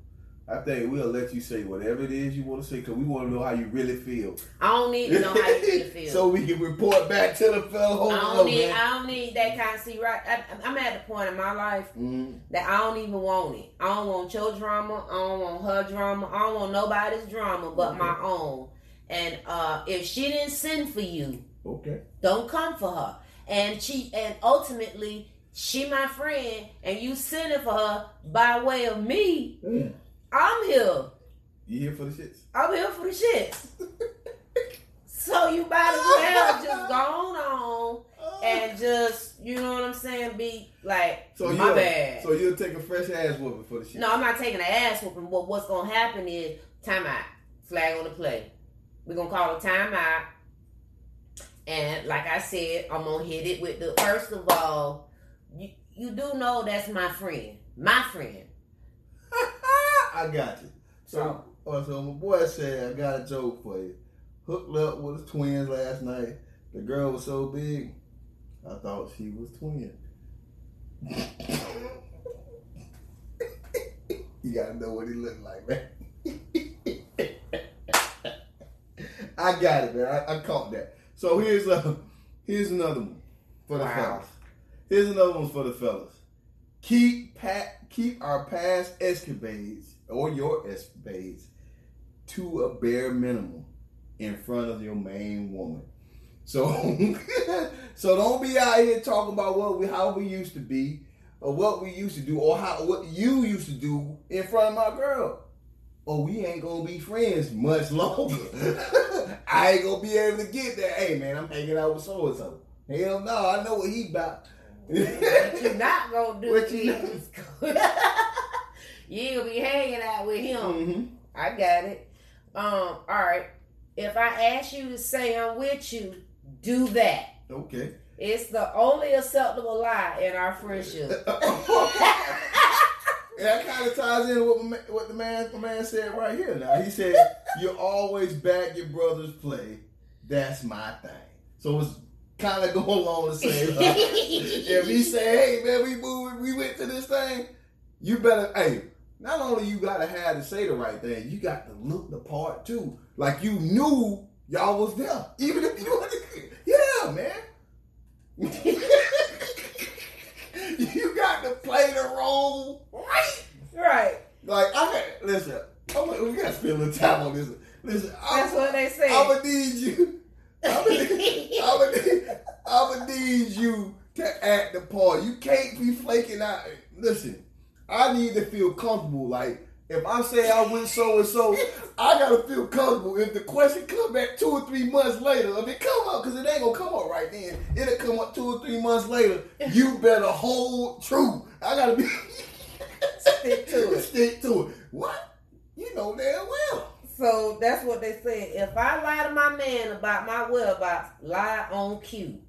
Speaker 3: I think we'll let you say whatever it is you want to say because we want to know how you really feel.
Speaker 2: I don't need to know how you really feel.
Speaker 3: so we can report back to the fella. Hold
Speaker 2: I don't need.
Speaker 3: man.
Speaker 2: I don't need that kind of see. Right, I, I'm at the point in my life
Speaker 3: Mhm.
Speaker 2: that I don't even want it. I don't want your drama. I don't want her drama. I don't want nobody's drama but my own. And uh, if she didn't send for you,
Speaker 3: Okay.
Speaker 2: don't come for her. And she and ultimately she my friend, and you sending for her by way of me.
Speaker 3: Mm.
Speaker 2: I'm here.
Speaker 3: You here for the shits?
Speaker 2: I'm here for the shits. so you might as well just go on and just you know what I'm saying, be like
Speaker 3: so
Speaker 2: my bad.
Speaker 3: So you'll take a fresh ass whooping for the shit.
Speaker 2: no, I'm not taking an ass whooping. But what's gonna happen is timeout, flag on the play. We're gonna call a timeout, and like I said, I'm gonna hit it with the first of all. You you do know that's my friend, my friend.
Speaker 3: I got you. So, oh, so my boy said, I got a joke for you. Hooked up with his twins last night. The girl was so big, I thought she was twin. you gotta know what he looked like, man. I got it, man. I, I caught that. So here's a here's another one for the
Speaker 2: Wow.
Speaker 3: fellas. Here's another one for the fellas. Keep pat keep our past escapades or your escapades to a bare minimum in front of your main woman. So so don't be out here talking about what we how we used to be or what we used to do or how what you used to do in front of my girl. Or we ain't gonna be friends much longer. I ain't gonna be able to get there. Hey man, I'm hanging out with so and so. Hell no, I know what he about.
Speaker 2: What you not gonna do
Speaker 3: What you
Speaker 2: is you ain't gonna be hanging out with him.
Speaker 3: Mhm.
Speaker 2: I got it. Um, all right. If I ask you to say I'm with you, do that.
Speaker 3: Okay.
Speaker 2: It's the only acceptable lie in our friendship.
Speaker 3: that kind of ties in with what, the man the man said right here. Now he said, "You always back your brother's play. That's my thing." So it's kind of going along the same if he say, "Hey man, we moved, we went to this thing," you better. Hey, not only you gotta have to say the right thing, you got to look the part too. Like you knew y'all was there, even if you wasn't. Yeah, man. you got to play the role right.
Speaker 2: right.
Speaker 3: Like I got listen. We gotta spend a little time on this. Listen,
Speaker 2: That's
Speaker 3: I'm,
Speaker 2: what they say.
Speaker 3: I'm gonna need you. I'm gonna, need, I'm gonna need, I'm gonna need you to act the part. You can't be flaking out. Listen, I need to feel comfortable. Like if I say I went so and so, I gotta feel comfortable. If the question come back two or three months later, if it come up, because it ain't gonna come up right then, it'll come up two or three months later. You better hold true. I gotta be
Speaker 2: Stick to it.
Speaker 3: Stick to it. What? You know damn well.
Speaker 2: So that's what they said. If I lie to my man about my whereabouts, lie on cue.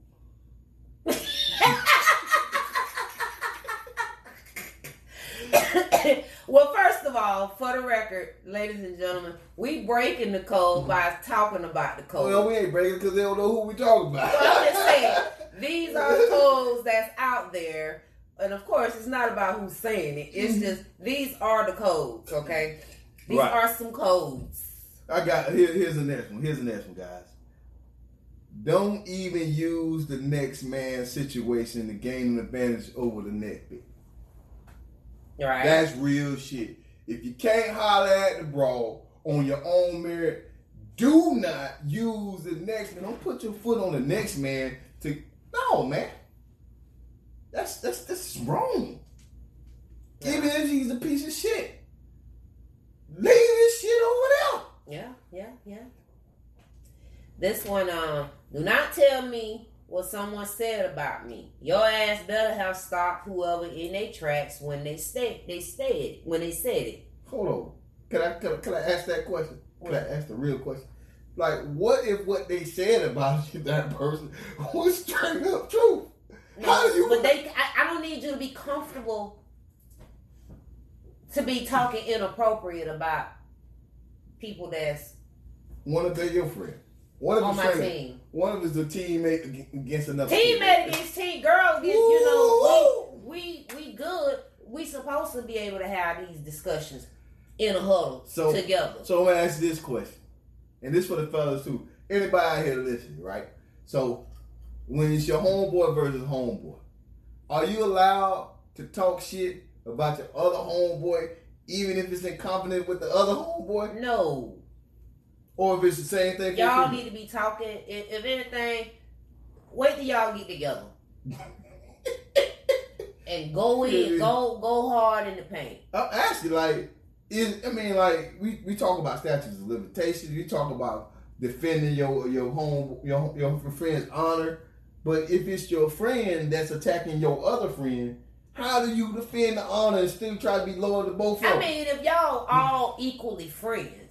Speaker 2: Well, first of all, for the record, ladies and gentlemen, we breaking the code mm-hmm. by talking about the code.
Speaker 3: Well, we ain't breaking because they don't know who we talking about.
Speaker 2: Well, I'm just saying, these are the codes that's out there. And of course, it's not about who's saying it. It's mm-hmm. just, these are the codes, okay? These
Speaker 3: Right.
Speaker 2: are some codes.
Speaker 3: I got here, here's the next one. Here's the next one, guys. Don't even use the next man's situation to gain an advantage over the next bit.
Speaker 2: Right?
Speaker 3: That's real shit. If you can't holler at the brawl on your own merit, do not use the next man. Don't put your foot on the next man to no man. That's that's that's wrong. Even if he's a piece of shit. Leave this shit over there.
Speaker 2: Yeah, yeah, yeah. This one, um, do not tell me what someone said about me. Your ass better have stopped whoever in their tracks when they said they said when they said it.
Speaker 3: Hold on. Can I can, I- can I ask that question? Can I ask the real question? Like, what if what they said about you, that person was straight up truth? How do you?
Speaker 2: But they, I, I don't need you to be comfortable to be talking inappropriate about people that's
Speaker 3: one of your friend. One of
Speaker 2: on
Speaker 3: the
Speaker 2: my
Speaker 3: friend.
Speaker 2: team.
Speaker 3: One of us a teammate against another
Speaker 2: Teammate against team, girls. Get, you know, we, we we good. We supposed to be able to have these discussions in a huddle
Speaker 3: So-
Speaker 2: together.
Speaker 3: So I'm gonna ask this question, and this for the fellas too. Anybody out here listening, right? So when it's your homeboy versus homeboy, are you allowed to talk shit about your other homeboy, even if it's in confidence with the other homeboy,
Speaker 2: No,
Speaker 3: or if it's the same thing?
Speaker 2: y'all need to be talking. If, if anything, wait till y'all get together and go in,
Speaker 3: Yeah.
Speaker 2: go go hard in the paint.
Speaker 3: I'm asking, like, is I mean, like, we, we talk about statutes of limitations. We talk about defending your your home your your friend's honor. But if it's your friend that's attacking your other friend, how do you defend the honor and still try to be loyal to both of
Speaker 2: I mean, if y'all all equally friends,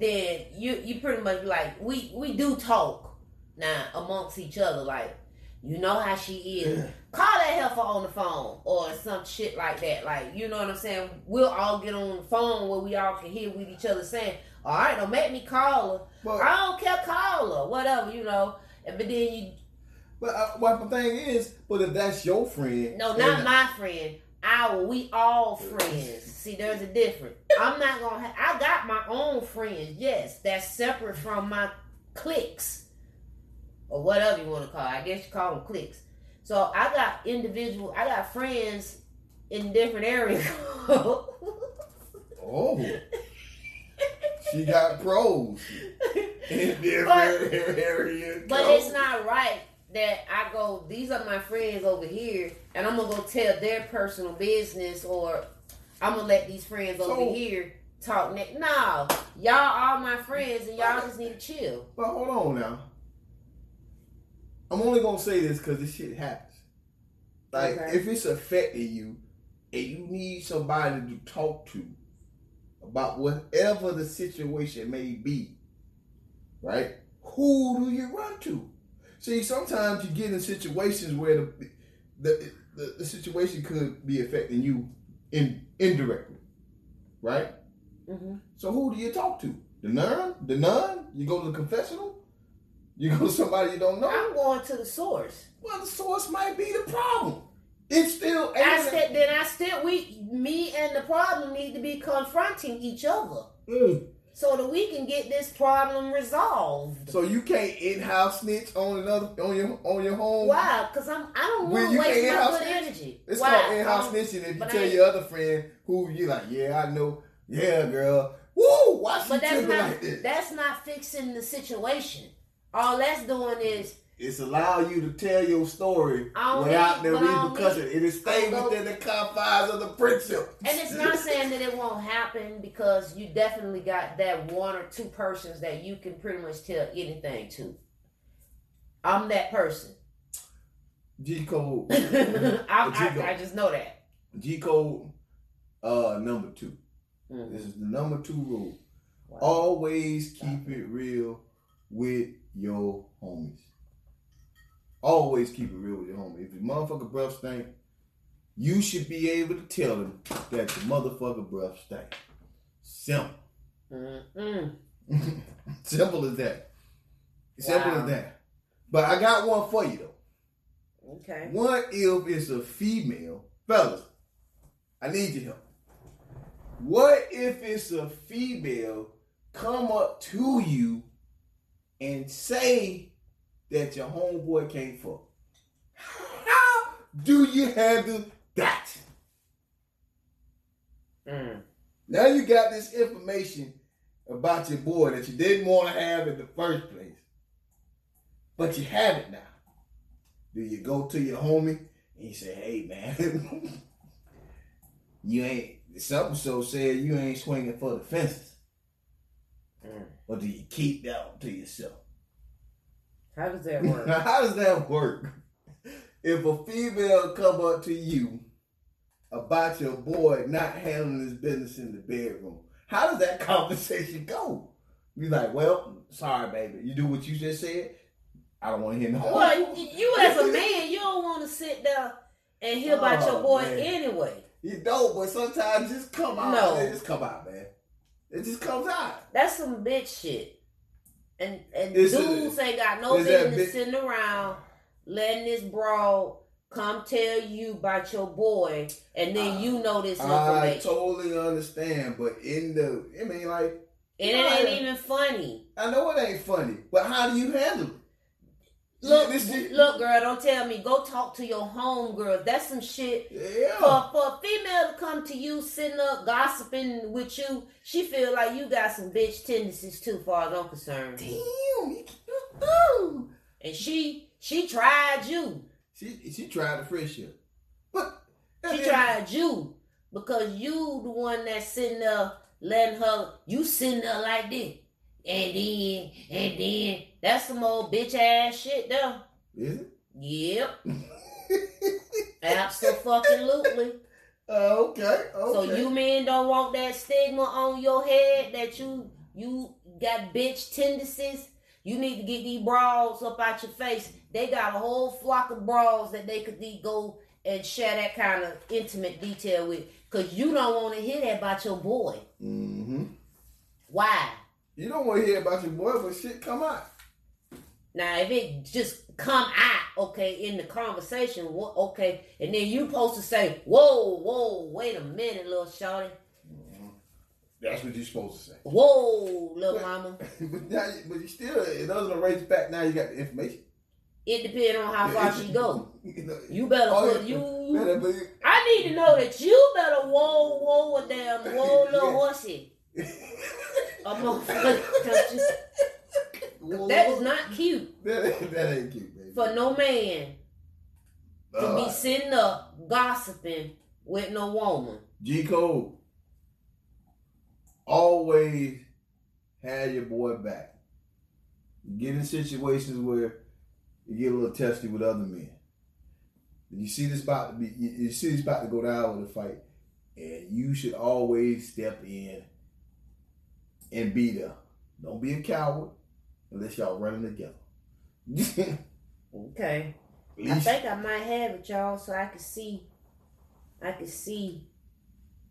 Speaker 2: then you you pretty much like we we do talk now amongst each other. Like you know how she is. Call that heifer on the phone or some shit like that. Like you know what I'm saying. We'll all get on the phone where we all can hear with each other saying. All right, don't make me call her.
Speaker 3: but
Speaker 2: I don't care, call her, whatever you know. But then you
Speaker 3: but uh, what the thing is, but if that's your friend,
Speaker 2: No, not my friend. Our, we all friends. See, there's a difference. I'm not gonna. Ha- I got my own friends. Yes, that's separate from my cliques or whatever you want to call. It. I guess you call them cliques. So I got individual. I got friends in different areas.
Speaker 3: Oh, she got pros in different
Speaker 2: But-
Speaker 3: areas.
Speaker 2: But it's not right that I go, these are my friends over here, and I'm gonna go tell their personal business, or I'm gonna let these friends over here talk. Ne- no, y'all are my friends, and y'all just need to chill.
Speaker 3: But hold on now. I'm only gonna say this because this shit happens. Like
Speaker 2: Okay.
Speaker 3: if it's affecting you, and you need somebody to talk to about whatever the situation may be, right? Who do you run to? See, sometimes you get in situations where the the, the, the situation could be affecting you in indirectly, right?
Speaker 2: hmm
Speaker 3: So who do you talk to? The nun? The nun? You go to the confessional? You go to somebody you don't know?
Speaker 2: I'm going to the source.
Speaker 3: Well, the source might be the problem. It's still
Speaker 2: I said, then I still we, me and the problem need to be confronting each other
Speaker 3: Mm.
Speaker 2: So that we can get this problem resolved.
Speaker 3: So you can't in-house snitch on another on your on your home.
Speaker 2: Why? Because I'm I don't want to waste my good
Speaker 3: snitch?
Speaker 2: energy.
Speaker 3: It's
Speaker 2: Why?
Speaker 3: called in-house
Speaker 2: Um,
Speaker 3: snitching. If you tell your other friend who you like, yeah, I know, yeah, girl, woo, why she
Speaker 2: But that's not
Speaker 3: like this?
Speaker 2: that's not fixing the situation. All that's doing is
Speaker 3: it's allow you to tell your story without the repercussion. It is stay within the confines of the friendship.
Speaker 2: And it's not saying that it won't happen because you definitely got that one or two persons that you can pretty much tell anything to. I'm that person.
Speaker 3: G code.
Speaker 2: I. I, I just know that.
Speaker 3: G code. Uh, number two.
Speaker 2: Mhm.
Speaker 3: This is the number two rule.
Speaker 2: Wow.
Speaker 3: Always keep it real with your homies. Always keep it real with your homies. If your motherfucker breath stink, you should be able to tell them that the motherfucker breath stink. Simple. Simple as that. Simple
Speaker 2: Wow.
Speaker 3: as that. But I got one for you though.
Speaker 2: Okay.
Speaker 3: What if it's a female? Fellas, I need your help. What if it's a female come up to you and say that your homeboy can't fuck? How do you handle that?
Speaker 2: Mm.
Speaker 3: Now you got this information about your boy that you didn't want to have in the first place. But you have it now. Do you go to your homie and you say, hey man, you ain't, something so said you ain't swinging for the fences.
Speaker 2: Mm.
Speaker 3: Or do you keep that to yourself?
Speaker 2: How does that work?
Speaker 3: Now, how does that work? If a female come up to you about your boy not handling his business in the bedroom, how does that conversation go? You like, well, sorry, baby. You do what you just said. I don't want to hear no.
Speaker 2: well, you, you as a man, you don't want to sit there and hear about your
Speaker 3: Oh,
Speaker 2: boy
Speaker 3: man.
Speaker 2: anyway.
Speaker 3: You don't, but sometimes it just come out.
Speaker 2: No.
Speaker 3: It just come out, man. It just comes out.
Speaker 2: That's some bitch shit. And and
Speaker 3: Is it-
Speaker 2: dudes ain't got no business sitting around letting this broad come tell you about your boy, and then
Speaker 3: Uh,
Speaker 2: you know this
Speaker 3: I totally understand, but in the, I mean, like,
Speaker 2: and it ain't even funny.
Speaker 3: I know it ain't funny, but how do you handle it?
Speaker 2: Look, look, girl, don't tell me. Go talk to your home girl. That's some shit.
Speaker 3: Yeah.
Speaker 2: For, for a female to come to you, sitting up gossiping with you, she feel like you got some bitch tendencies too, far as I'm concerned.
Speaker 3: Damn.
Speaker 2: And she she tried you.
Speaker 3: She she tried the friendship, but
Speaker 2: She tried you because you the one that's sitting there letting her. You sitting there like this, and then and then that's some old bitch ass shit there.
Speaker 3: Is it?
Speaker 2: Yep, absolutely.
Speaker 3: Uh, okay. Okay.
Speaker 2: So you men don't want that stigma on your head that you you got bitch tendencies. You need to get these bras up out your face. They got a whole flock of bras that they could go and share that kind of intimate detail with. Cause you don't want to hear that about your boy.
Speaker 3: Mm-hmm.
Speaker 2: Why?
Speaker 3: You don't want to hear about your boy, but shit come out.
Speaker 2: Now, if it just come out, okay, in the conversation, okay, and then you supposed to say, whoa, whoa, wait a minute, little shorty. Mm-hmm.
Speaker 3: That's what you're supposed to say.
Speaker 2: Whoa, little mama.
Speaker 3: but now, you- but you still, it doesn't erase the fact. Now you got the information.
Speaker 2: It depends on how far she go.
Speaker 3: You, know,
Speaker 2: You better
Speaker 3: Oh,
Speaker 2: put you.
Speaker 3: better, but
Speaker 2: I need to know that you better whoa whoa a damn whoa little
Speaker 3: Yeah.
Speaker 2: horsey. A motherfucker. You- That is not cute
Speaker 3: That ain't, that ain't cute, baby.
Speaker 2: for no man to
Speaker 3: Uh,
Speaker 2: be sitting up gossiping with no woman.
Speaker 3: G Code. Always have your boy back. You get in situations where you get a little testy with other men. You see this about to be you see this about to go down with a fight, and you should always step in and be there. Don't be a coward unless y'all running together.
Speaker 2: Okay. I think I might have it, y'all, so I can see. I can see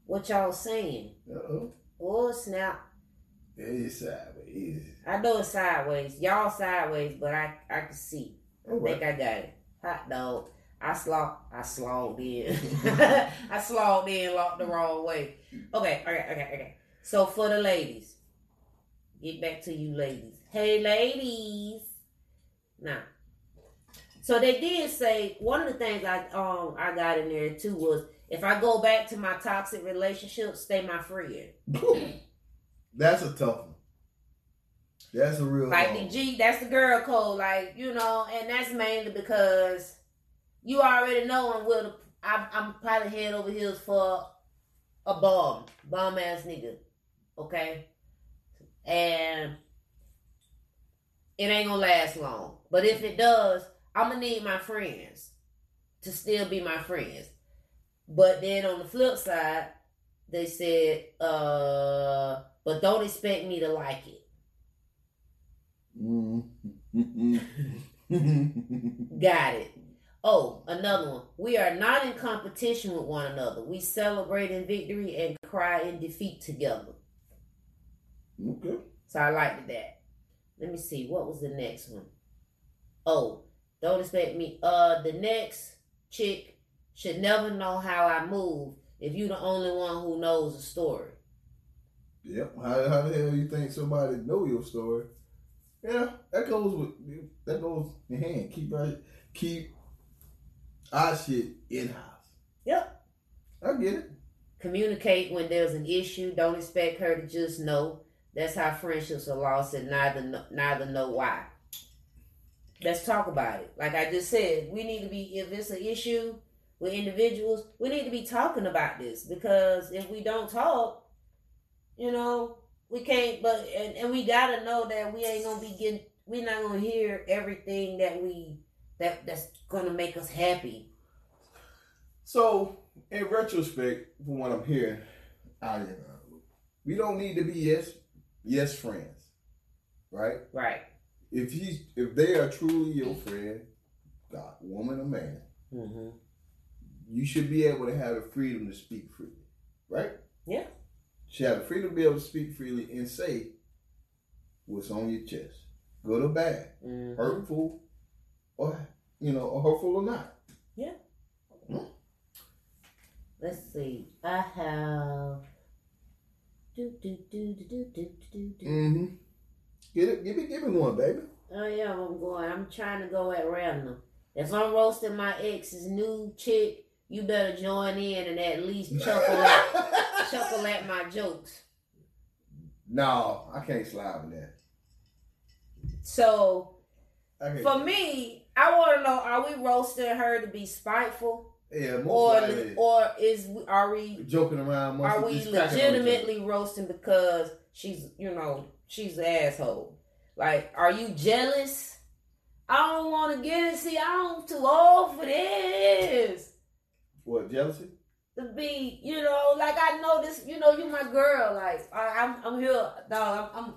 Speaker 2: what y'all saying.
Speaker 3: Uh-oh.
Speaker 2: Oh snap!
Speaker 3: It's sideways.
Speaker 2: I know it's sideways. Y'all sideways, but I I can see. I
Speaker 3: All
Speaker 2: think
Speaker 3: right.
Speaker 2: I got it. Hot dog. I slog I slogged in. I slogged in locked the wrong way. Okay, okay, okay, okay. So for the ladies, get back to you ladies. Hey ladies. Now. So they did say one of the things I um I got in there too was if I go back to my toxic relationship, stay my friend.
Speaker 3: That's a tough one. That's a real
Speaker 2: Like the G, that's the girl code. Like you know, and that's mainly because you already know I'm with. I'm probably head over heels for a bomb, bomb ass nigga. Okay, and it ain't gonna last long. But if it does, I'm gonna need my friends to still be my friends. But then on the flip side, they said, uh, but don't expect me to like it.
Speaker 3: Mm.
Speaker 2: Got it. Oh, another one. We are not in competition with one another. We celebrate in victory and cry in defeat together.
Speaker 3: Okay.
Speaker 2: So I liked that. Let me see. What was the next one? Oh, don't expect me. Uh, the next chick should never know how I move if you're the only one who knows the story.
Speaker 3: Yep. How, how the hell you think somebody know your story? Yeah, that goes with that goes in hand. Keep our keep our shit in house.
Speaker 2: Yep.
Speaker 3: I get it.
Speaker 2: Communicate when there's an issue. Don't expect her to just know. That's how friendships are lost and neither neither know why. Let's talk about it. Like I just said, we need to be if it's an issue with individuals, we need to be talking about this because if we don't talk, you know, we can't but and, and we gotta know that we ain't gonna be getting we're not gonna hear everything that we that that's gonna make us happy.
Speaker 3: So, in retrospect, from what I'm hearing, I, uh, we don't need to be yes, yes friends, right?
Speaker 2: Right.
Speaker 3: If he's if they are truly your friend, God, woman or man,
Speaker 2: Mm-hmm.
Speaker 3: you should be able to have the freedom to speak freely, right?
Speaker 2: Yeah.
Speaker 3: Should have the freedom to be able to speak freely and say what's on your chest, good or bad,
Speaker 2: Mm-hmm.
Speaker 3: hurtful, or you know, or hurtful or not. Yeah.
Speaker 2: Let's see. I have. Do, do, do, do, do, do, do, do.
Speaker 3: Mm-hmm. Get it, give me, give me one, baby.
Speaker 2: Oh yeah, I'm going. I'm trying to go at random. If I'm roasting my ex's new chick, you better join in and at least chuckle at, chuckle at my jokes.
Speaker 3: no, I can't slide with that.
Speaker 2: So for me, I want to know: Are we roasting her to be spiteful,
Speaker 3: yeah,
Speaker 2: or
Speaker 3: likely
Speaker 2: or is are we
Speaker 3: joking around.
Speaker 2: are we
Speaker 3: just cracking on each other.
Speaker 2: legitimately roasting because she's you know she's an asshole? Like, are you jealous? I don't want to get it. See, I'm too old for this.
Speaker 3: What jealousy?
Speaker 2: To be, you know, like I know this. You know, you my girl. Like I, I'm, I'm here, dog. I'm, I'm,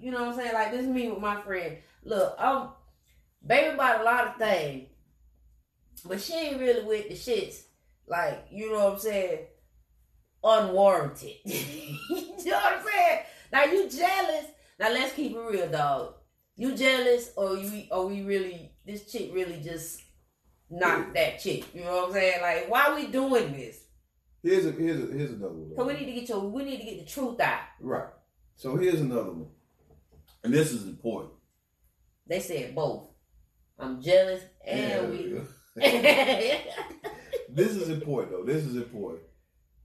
Speaker 2: you know what I'm saying. Like this is me with my friend. Look, I'm baby about a lot of things, but she ain't really with the shits. Like you know what I'm saying. Unwarranted. you know what I'm saying? Now you jealous. Now let's keep it real, dog. You jealous or you or we really this chick really just not that chick. You know what I'm saying? Like why we doing this?
Speaker 3: Here's a here's a here's another one.
Speaker 2: Cause we need to get your we need to get the truth out.
Speaker 3: Right. So here's another one, and this is important.
Speaker 2: They said both. I'm jealous
Speaker 3: Yeah,
Speaker 2: and we
Speaker 3: yeah. this is important though. This is important.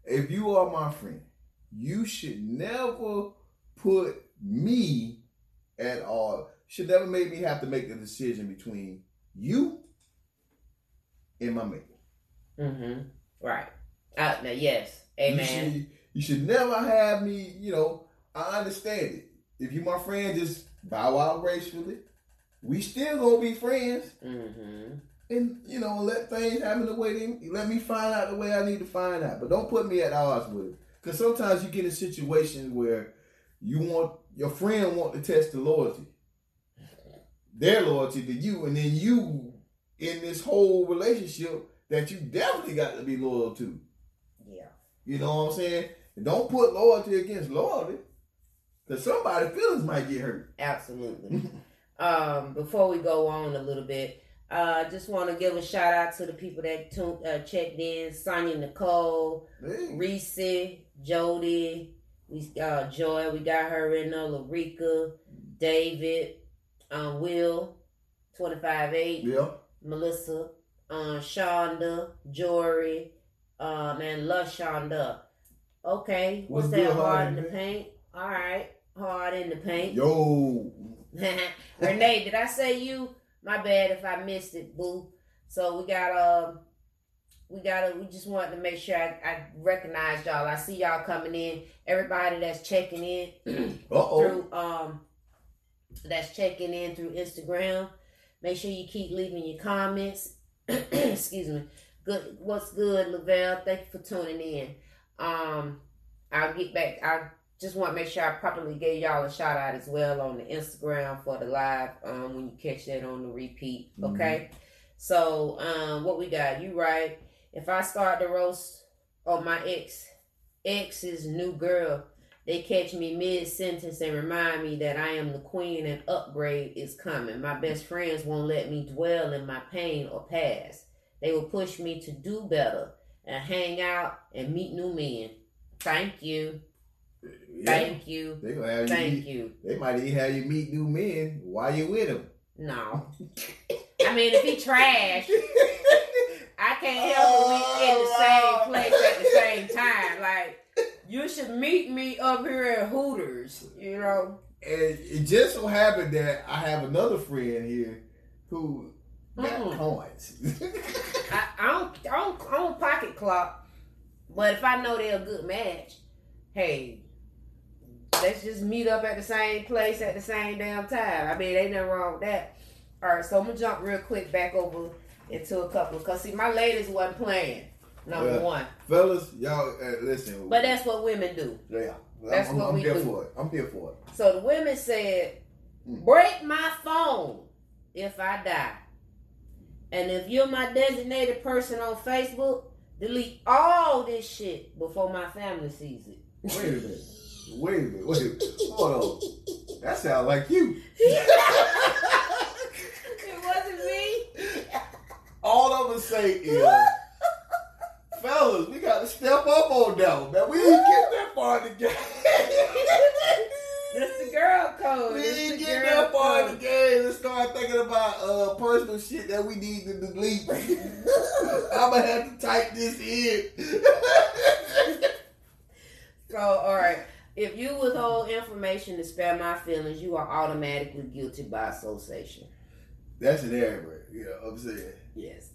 Speaker 3: If you are my friend, you should never put me at all. Should never make me have to make the decision between you and my mate.
Speaker 2: Mm-hmm. Right. Uh, now yes.
Speaker 3: You
Speaker 2: Amen.
Speaker 3: should, you should never have me, you know, I understand it. If you my friend, just bow out gracefully. We still gonna be friends.
Speaker 2: Mm-hmm.
Speaker 3: And, you know, let things happen the way they let me find out the way I need to find out. But don't put me at odds with it. Cause sometimes you get in situations where you want your friend want to test the loyalty. Their loyalty to you, and then you in this whole relationship that you definitely got to be loyal to.
Speaker 2: Yeah.
Speaker 3: You know what I'm saying? And don't put loyalty against loyalty. Cause somebody's feelings might get hurt.
Speaker 2: Absolutely. um, before we go on a little bit, uh, I just want to give a shout out to the people that tuned, uh, checked in: Sonia Nicole,
Speaker 3: Hey.
Speaker 2: Reese, Jody, we uh, Joy. We got her in there. Larika, David, um, Will, twenty five eight.
Speaker 3: Yeah.
Speaker 2: Melissa, uh, Shonda, Jory, um, and Shonda. Okay, what's
Speaker 3: What's
Speaker 2: that hard in the paint? All right. hard in the paint.
Speaker 3: Yo.
Speaker 2: Renee, did I say you? My bad if I missed it, boo. So we got um we gotta we just wanted to make sure I, I recognize y'all. I see y'all coming in. Everybody that's checking in
Speaker 3: Uh-oh.
Speaker 2: through um that's checking in through Instagram. Make sure you keep leaving your comments. Excuse me. Good what's good, Lavelle? Thank you for tuning in. Um I'll get back I just want to make sure I properly gave y'all a shout out as well on the Instagram for the live um when you catch that on the repeat. Okay. So um what we got? You right. If I start the roast on my ex ex's new girl, they catch me mid sentence and remind me that I am the queen and upgrade is coming. My best friends won't let me dwell in my pain or past. They will push me to do better and hang out and meet new men. Thank you.
Speaker 3: Yeah.
Speaker 2: Thank you.
Speaker 3: They gonna have you
Speaker 2: Thank
Speaker 3: meet,
Speaker 2: you.
Speaker 3: They might even have you meet new men while you with them.
Speaker 2: No. I mean, if he trash, I can't help it. We in the same place at the same time. Like, you should meet me up here at Hooters, you know?
Speaker 3: And it just so happened that I have another friend here who got
Speaker 2: Mm.
Speaker 3: coins.
Speaker 2: I, I don't, I don't, I don't pocket clock, but if I know they're a good match, hey, let's just meet up at the same place at the same damn time. I mean, ain't nothing wrong with that. All right, so I'm gonna jump real quick back over into a couple because see, my ladies wasn't playing. Number
Speaker 3: Yeah.
Speaker 2: one,
Speaker 3: Fellas, y'all uh, listen.
Speaker 2: but that's what women do.
Speaker 3: yeah.
Speaker 2: that's
Speaker 3: I'm,
Speaker 2: what
Speaker 3: I'm
Speaker 2: we
Speaker 3: here
Speaker 2: do.
Speaker 3: for it. I'm here for it.
Speaker 2: So the women said,
Speaker 3: Mm.
Speaker 2: break my phone if I die. And if you're my designated person on Facebook, delete all this shit before my family sees it.
Speaker 3: Wait a minute. Wait a minute. Wait a. Hold on. That sounds like you.
Speaker 2: It wasn't me.
Speaker 3: All I'm gonna say is, fellas, we got to step up on that one, man. We didn't get that far in the game.
Speaker 2: That's the girl code.
Speaker 3: we didn't get that far in the game. Let's start thinking about uh, personal shit that we need to delete. I'm gonna have to type this in.
Speaker 2: So, all right. If you withhold information to spare my feelings, you are automatically guilty by association.
Speaker 3: That's an error. What I'm saying?
Speaker 2: Yes.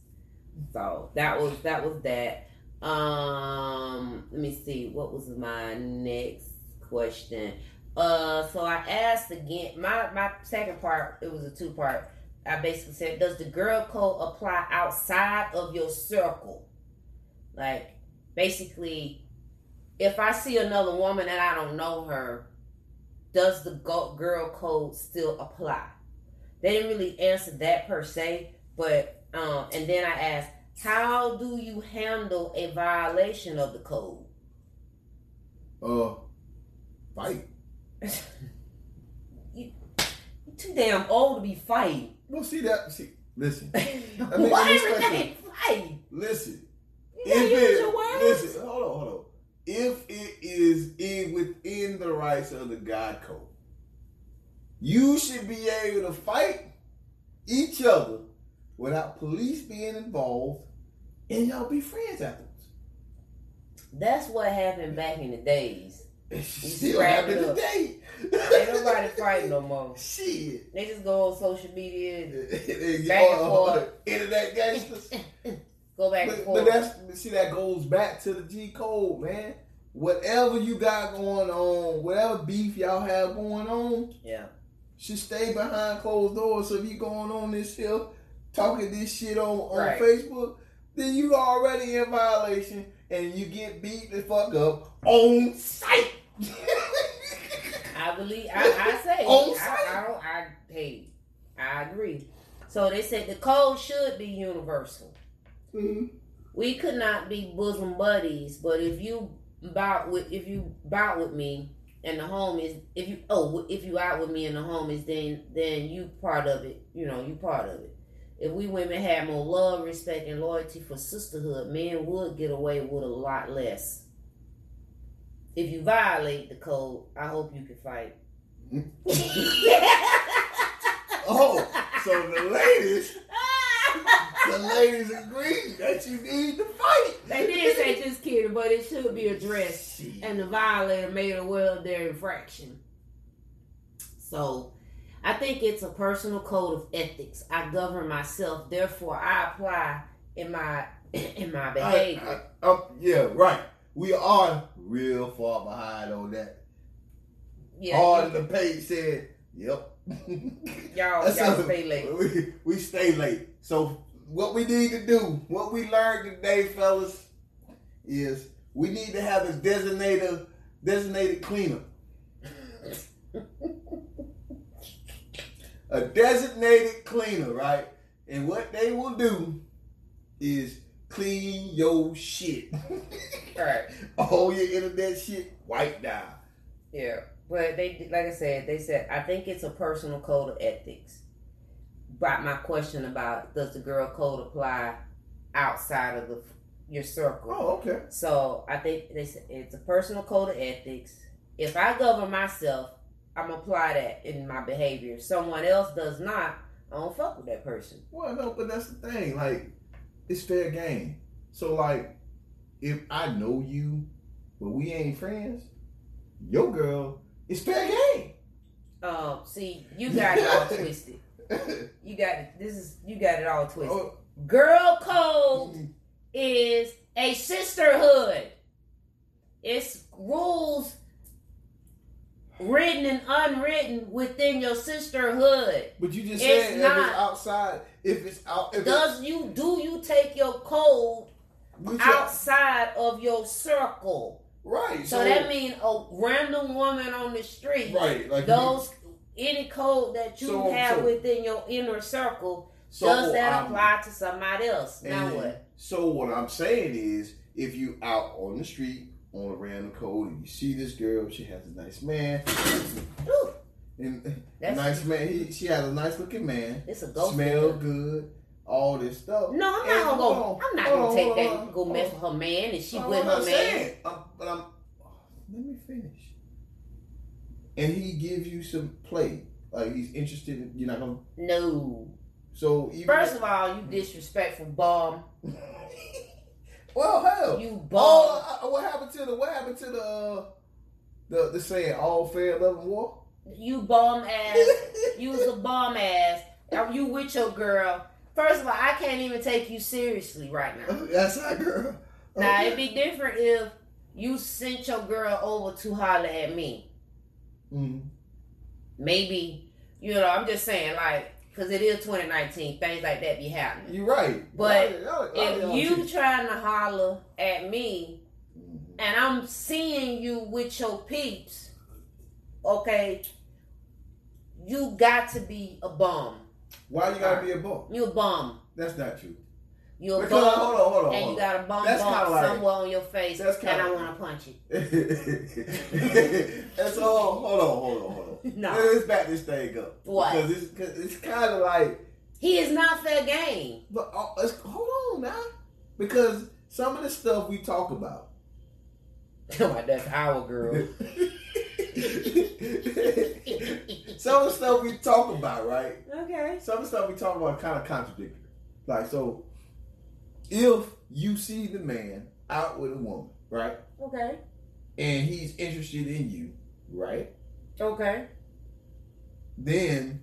Speaker 2: So that was that was that. Um, let me see. What was my next question? Uh, so I asked again. My my second part. It was a two part. I basically said, does the girl code apply outside of your circle? Like, basically, if I see another woman and I don't know her, does the girl code still apply? They didn't really answer that per se, but um, and then I asked, how do you handle a violation of the code?
Speaker 3: Uh, fight.
Speaker 2: you, you're too damn old to be fighting.
Speaker 3: Well, see that. See, listen,
Speaker 2: Why
Speaker 3: me
Speaker 2: everything fight?
Speaker 3: listen.
Speaker 2: You
Speaker 3: if
Speaker 2: use
Speaker 3: it,
Speaker 2: your words.
Speaker 3: listen, hold on, hold on. If it is in within the rights of the God code, you should be able to fight each other without police being involved, and y'all be friends afterwards.
Speaker 2: That's what happened back in the days.
Speaker 3: It still happening today.
Speaker 2: Ain't nobody fighting no more.
Speaker 3: Shit.
Speaker 2: They just go on social media and
Speaker 3: Back
Speaker 2: Back and forth.
Speaker 3: Internet gangsters.
Speaker 2: Go back and
Speaker 3: But,
Speaker 2: forth.
Speaker 3: but that's see that goes back to the G code, man. Whatever you got going on, whatever beef y'all have going on,
Speaker 2: yeah.
Speaker 3: should stay behind closed doors. So if you going on this shit, talking this shit on, on
Speaker 2: Right.
Speaker 3: Facebook, then you already in violation and you get beat the fuck up on sight.
Speaker 2: I believe I, I say
Speaker 3: On
Speaker 2: I. I don't I hey I agree. So they said the code should be universal.
Speaker 3: Mhm.
Speaker 2: We could not be bosom buddies, but if you bout with if you bout with me and the home is if you oh if you out with me and the home is then then you part of it. You know you part of it. If we women had more love, respect, and loyalty for sisterhood, men would get away with a lot less. If you violate the code, I hope you can fight.
Speaker 3: Oh, so the ladies, the ladies agree that you need to fight.
Speaker 2: They did say just kidding, but it should be addressed,
Speaker 3: Shit.
Speaker 2: and the violator made aware of their infraction. So I think it's a personal code of ethics. I govern myself, therefore I apply in my in my behavior.
Speaker 3: I, I, um, yeah, right. We are real far behind on that.
Speaker 2: yeah,
Speaker 3: All
Speaker 2: you-
Speaker 3: the page said, "Yep."
Speaker 2: y'all, y'all stay late.
Speaker 3: We, we stay late. So what we need to do, what we learned today, fellas, is we need to have a designated designated cleaner. a designated cleaner, right? And what they will do is clean your shit.
Speaker 2: Right.
Speaker 3: All your internet shit wiped down.
Speaker 2: Yeah, but they like I said, they said I think it's a personal code of ethics. But my question about does the girl code apply outside of the your circle?
Speaker 3: Oh, okay.
Speaker 2: So I think they said it's a personal code of ethics. If I govern myself, I'm apply that in my behavior. If someone else does not, I don't fuck with that person.
Speaker 3: Well, no, but that's the thing. Like, it's fair game. So, like, if I know you, but we ain't friends, your girl it's fair game.
Speaker 2: Um, see, you got it all twisted. You got it. This is you got it all twisted.
Speaker 3: Oh,
Speaker 2: Girl code mm-hmm. is a sisterhood. It's rules written and unwritten within your sisterhood.
Speaker 3: but you just
Speaker 2: It's
Speaker 3: said if
Speaker 2: not.
Speaker 3: it's outside, if it's out, if
Speaker 2: Does you do you take your code
Speaker 3: it's, your-
Speaker 2: outside of your circle?
Speaker 3: right?
Speaker 2: So, that means a random woman on the street,
Speaker 3: right, like
Speaker 2: those any code that you
Speaker 3: So-
Speaker 2: have
Speaker 3: so-
Speaker 2: within your inner circle,
Speaker 3: so
Speaker 2: does that
Speaker 3: I'm-
Speaker 2: apply to somebody else? Now what?
Speaker 3: So what I'm saying is, if you out on the street on a random code and you see this girl, she has a nice man,
Speaker 2: Ooh,
Speaker 3: and
Speaker 2: That's-
Speaker 3: nice man, he, she has a nice looking man,
Speaker 2: it's a ghost.
Speaker 3: smell good, all this stuff.
Speaker 2: No, I'm not
Speaker 3: And
Speaker 2: gonna go.
Speaker 3: on,
Speaker 2: I'm not gonna
Speaker 3: on,
Speaker 2: take that.
Speaker 3: on,
Speaker 2: Go mess with her man, and she with her man.
Speaker 3: saying. I'm- but I'm. Let me finish. And he gives you some play, like he's interested. in You're not gonna.
Speaker 2: No.
Speaker 3: So even
Speaker 2: First of all, you disrespectful bum.
Speaker 3: well, hell,
Speaker 2: You bum.
Speaker 3: Oh, uh, what happened to the what happened to the uh, the the saying all fair love and war?
Speaker 2: You bum ass. You was a bum ass. Are you with your girl? First of all, I can't even take you seriously right now.
Speaker 3: That's our girl.
Speaker 2: Now
Speaker 3: Okay.
Speaker 2: it'd be different if you sent your girl over to holler at me.
Speaker 3: Mhm.
Speaker 2: Maybe you know. I'm just saying, like, because it is 2019, things like that be happening.
Speaker 3: You're right.
Speaker 2: But
Speaker 3: y'all-
Speaker 2: If you trying to holler at me
Speaker 3: Mhm.
Speaker 2: and I'm seeing you with your peeps, okay, you got to be a bum.
Speaker 3: why you gotta be a bum?
Speaker 2: You a bum.
Speaker 3: That's not true.
Speaker 2: You a
Speaker 3: Because hold on, hold on,
Speaker 2: and
Speaker 3: hold
Speaker 2: you got a bum
Speaker 3: That's
Speaker 2: bump
Speaker 3: like-
Speaker 2: somewhere on your face,
Speaker 3: that's
Speaker 2: and I want to punch it.
Speaker 3: and so hold on, hold on, hold on.
Speaker 2: No.
Speaker 3: Let's back this thing up.
Speaker 2: What?
Speaker 3: Because it's, cause it's kind of like,
Speaker 2: He is not fair game.
Speaker 3: but uh, hold on now, because some of the stuff we talk about.
Speaker 2: That's our girl.
Speaker 3: some of the stuff we talk about, right?
Speaker 2: okay.
Speaker 3: Some of the stuff we talk about kind of contradictory. Like, so if you see the man out with a woman, right,
Speaker 2: Okay.
Speaker 3: and he's interested in you, right,
Speaker 2: Okay.
Speaker 3: then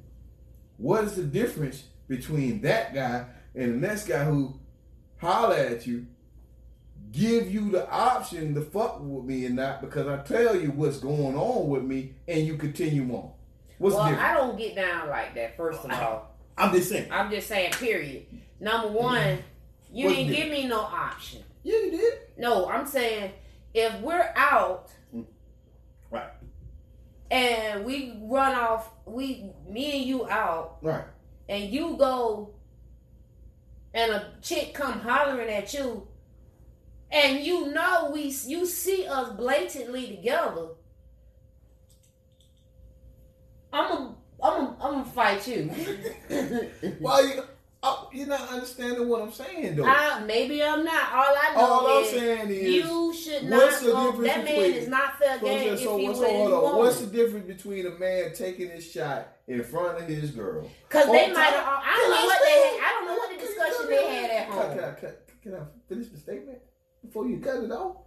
Speaker 3: what is the difference between that guy and the next guy who holler at you, give you the option to fuck with me or not because I tell you what's going on with me and you continue on? What's
Speaker 2: well,
Speaker 3: the?
Speaker 2: I don't get down like that. First of all,
Speaker 3: I'm just saying.
Speaker 2: I'm just saying. Period. Number one, you
Speaker 3: What's
Speaker 2: didn't
Speaker 3: the-
Speaker 2: give me no option.
Speaker 3: Yeah, you did.
Speaker 2: No, I'm saying if we're out mm.
Speaker 3: Right.
Speaker 2: and we run off, we me and you out,
Speaker 3: Right.
Speaker 2: and you go and a chick come hollering at you, and you know we you see us blatantly together. I'm a, I'm a, I'm gonna fight you.
Speaker 3: Why you? Oh, you're not understanding what I'm saying, though.
Speaker 2: I, maybe I'm not. All I know
Speaker 3: All I'm
Speaker 2: is
Speaker 3: saying is,
Speaker 2: you should not go. That man
Speaker 3: between-
Speaker 2: is not fair
Speaker 3: so,
Speaker 2: game if
Speaker 3: so,
Speaker 2: he
Speaker 3: so hold on.
Speaker 2: woman.
Speaker 3: What's the difference between a man taking his shot in front of his girl?
Speaker 2: Because they
Speaker 3: oh,
Speaker 2: might
Speaker 3: top-
Speaker 2: have. I don't know what they had. I don't know what the discussion they had at
Speaker 3: Can,
Speaker 2: home.
Speaker 3: can, I, can, can I finish the statement before you cut it off?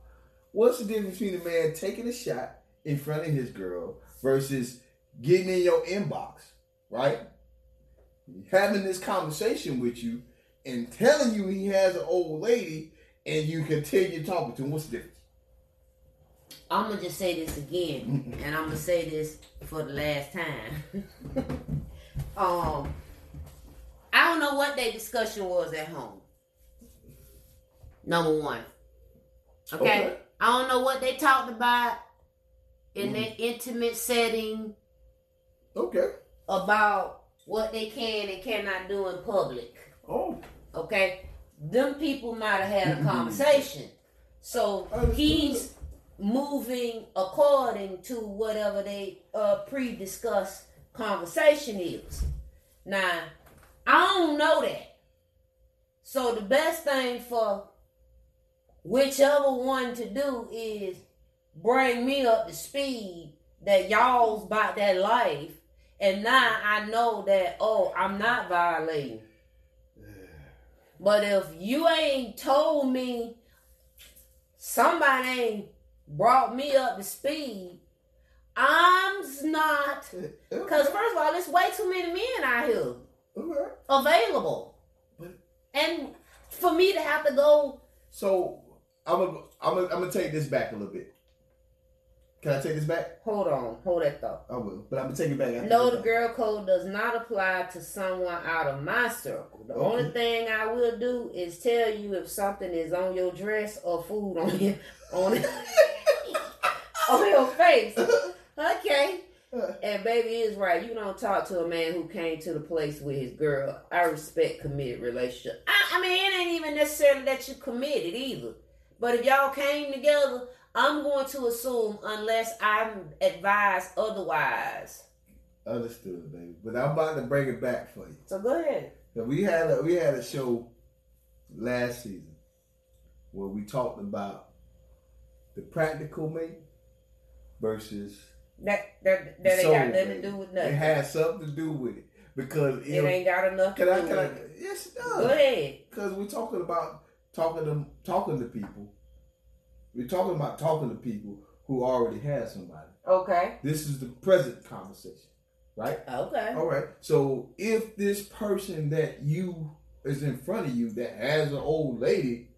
Speaker 3: What's the difference between a man taking a shot in front of his girl versus getting in your inbox, right? Having this conversation with you and telling you he has an old lady and you continue talking to him. What's the difference?
Speaker 2: I'm gonna just say this again, and I'm gonna say this for the last time. um, I don't know what their discussion was at home. Number one. Okay?
Speaker 3: Okay.
Speaker 2: I don't know what they talked about in
Speaker 3: Mhm.
Speaker 2: their intimate setting
Speaker 3: Okay.
Speaker 2: about what they can and cannot do in public.
Speaker 3: Oh.
Speaker 2: Okay? Them people might have had a
Speaker 3: Mhm.
Speaker 2: conversation. So he's moving according to whatever they uh pre-discussed conversation is. Now, I don't know that. So the best thing for whichever one to do is bring me up to speed that y'all's about that life. And now I know that oh I'm not violating. But if you ain't told me somebody ain't brought me up to speed, I'm not because first of all, there's way too many men out here
Speaker 3: Okay.
Speaker 2: available. And for me to have to go
Speaker 3: So I'm gonna I'm gonna I'm gonna take this back a little bit. Can I take this back?
Speaker 2: hold on, hold that thought.
Speaker 3: I will, but I'm gonna take it back.
Speaker 2: No, the
Speaker 3: thought.
Speaker 2: girl code does not apply to someone out of my circle. The only thing I will do is tell you if something is on your dress or food on your on on your face. Okay. And baby is right. You don't talk to a man who came to the place with his girl. I respect committed relationship. I, I mean, it ain't even necessarily that you committed either. But if y'all came together, I'm going to assume unless I'm advised otherwise.
Speaker 3: Understood, baby. But I'm about to bring it back for you.
Speaker 2: So go ahead.
Speaker 3: We had a we had a show last season where we talked about the practical mate versus
Speaker 2: That that that ain't got nothing to do with nothing.
Speaker 3: It has something to do with it because
Speaker 2: It ain't got enough to
Speaker 3: can I
Speaker 2: do
Speaker 3: can I
Speaker 2: with it.
Speaker 3: yes it
Speaker 2: Go ahead.
Speaker 3: because we're talking about talking to talking to people. We're talking about talking to people who already have somebody.
Speaker 2: Okay.
Speaker 3: This is the present conversation, right?
Speaker 2: Okay.
Speaker 3: All right. So if this person that you is in front of you that has an old lady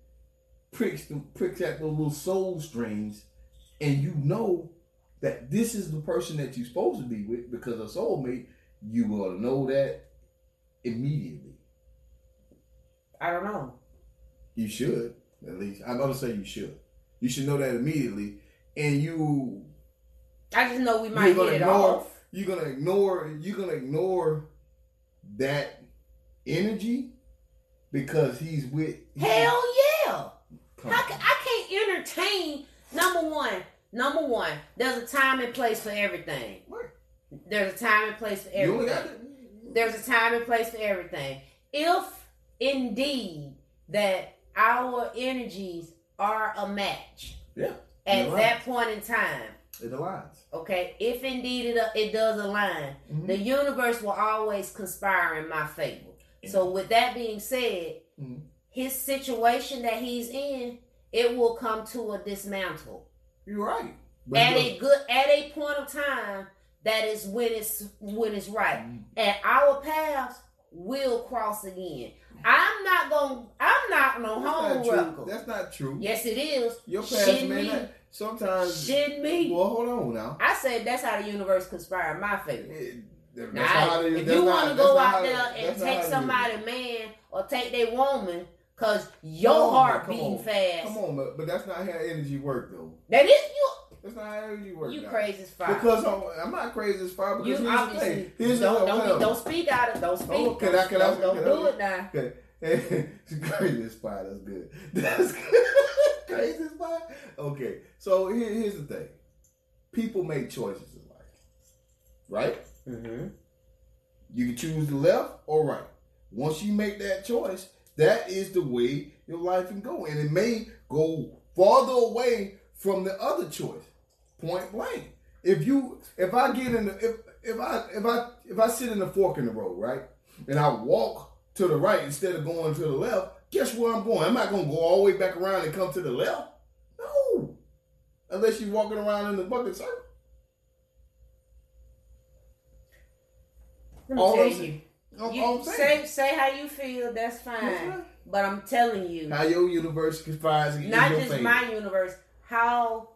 Speaker 3: pricks the pricks at those little soul strings, and you know that this is the person that you're supposed to be with because a soulmate, you will know that immediately.
Speaker 2: I don't know.
Speaker 3: You should at least. I'm gonna say you should. You should know that immediately, and you
Speaker 2: I just know we might
Speaker 3: gonna
Speaker 2: it
Speaker 3: ignore-
Speaker 2: off.
Speaker 3: you're gonna ignore you're gonna ignore that energy because he's with
Speaker 2: Hell yeah. How can, I can't entertain. Number one, number one. There's a time and place for everything. There's a time and place for everything. There's a time and place for everything. If indeed that our energies are a match
Speaker 3: Yeah,
Speaker 2: at that point in time,
Speaker 3: it aligns.
Speaker 2: okay, if indeed it, it does align,
Speaker 3: Mhm.
Speaker 2: the universe will always conspire in my favor. So, with that being said,
Speaker 3: Mhm.
Speaker 2: his situation that he's in, it will come to a dismantle
Speaker 3: You're right. But
Speaker 2: at a good at a point of time. That is when it's when it's right,
Speaker 3: Mhm.
Speaker 2: and our paths will cross again. I'm not gonna. I'm not no home wrecker.
Speaker 3: That's not true.
Speaker 2: Yes, it is.
Speaker 3: Your past
Speaker 2: Shit
Speaker 3: may
Speaker 2: me.
Speaker 3: not. Sometimes.
Speaker 2: Shit me.
Speaker 3: Well, hold on now.
Speaker 2: I said that's how the universe conspire in my favor.
Speaker 3: It- that's
Speaker 2: Now,
Speaker 3: how they-
Speaker 2: if
Speaker 3: that's
Speaker 2: you want to go out
Speaker 3: how-
Speaker 2: there and take
Speaker 3: how they do
Speaker 2: somebody man or take their woman, cause your
Speaker 3: on,
Speaker 2: heart beating
Speaker 3: on.
Speaker 2: fast.
Speaker 3: Come on, but, but that's not how energy work though.
Speaker 2: That is you.
Speaker 3: That's not how energy work.
Speaker 2: You
Speaker 3: now.
Speaker 2: crazy as fuck.
Speaker 3: Because I'm, I'm not crazy as far. Because
Speaker 2: You
Speaker 3: here's the
Speaker 2: obviously
Speaker 3: thing. Here's
Speaker 2: don't
Speaker 3: the,
Speaker 2: don't,
Speaker 3: hold
Speaker 2: be, don't speak out of don't speak.
Speaker 3: Oh, can I-
Speaker 2: don't,
Speaker 3: can I-
Speaker 2: don't, don't
Speaker 3: can
Speaker 2: do
Speaker 3: I-
Speaker 2: it now.
Speaker 3: Okay. it's crazy spot. That's good. That's good. crazy spot. Okay. So here, here's the thing. People make choices in life, right?
Speaker 2: Mm-hmm.
Speaker 3: You can choose the left or right. Once you make that choice, that is the way your life can go, and it may go farther away from the other choice. Point blank. If you, if I get in the, if if I if I if I sit in the fork in the road, right, and I walk to the right instead of going to the left, guess where I'm going? I'm not gonna go all the way back around and come to the left. No, unless you're walking around in the bucket circle.
Speaker 2: Let me
Speaker 3: All
Speaker 2: tell
Speaker 3: I'm
Speaker 2: you.
Speaker 3: saying- I'm-
Speaker 2: You
Speaker 3: I'm saying.
Speaker 2: say say how you feel. That's fine.
Speaker 3: That's right.
Speaker 2: But I'm telling you,
Speaker 3: How your universe conspires
Speaker 2: not just
Speaker 3: favor.
Speaker 2: my universe, how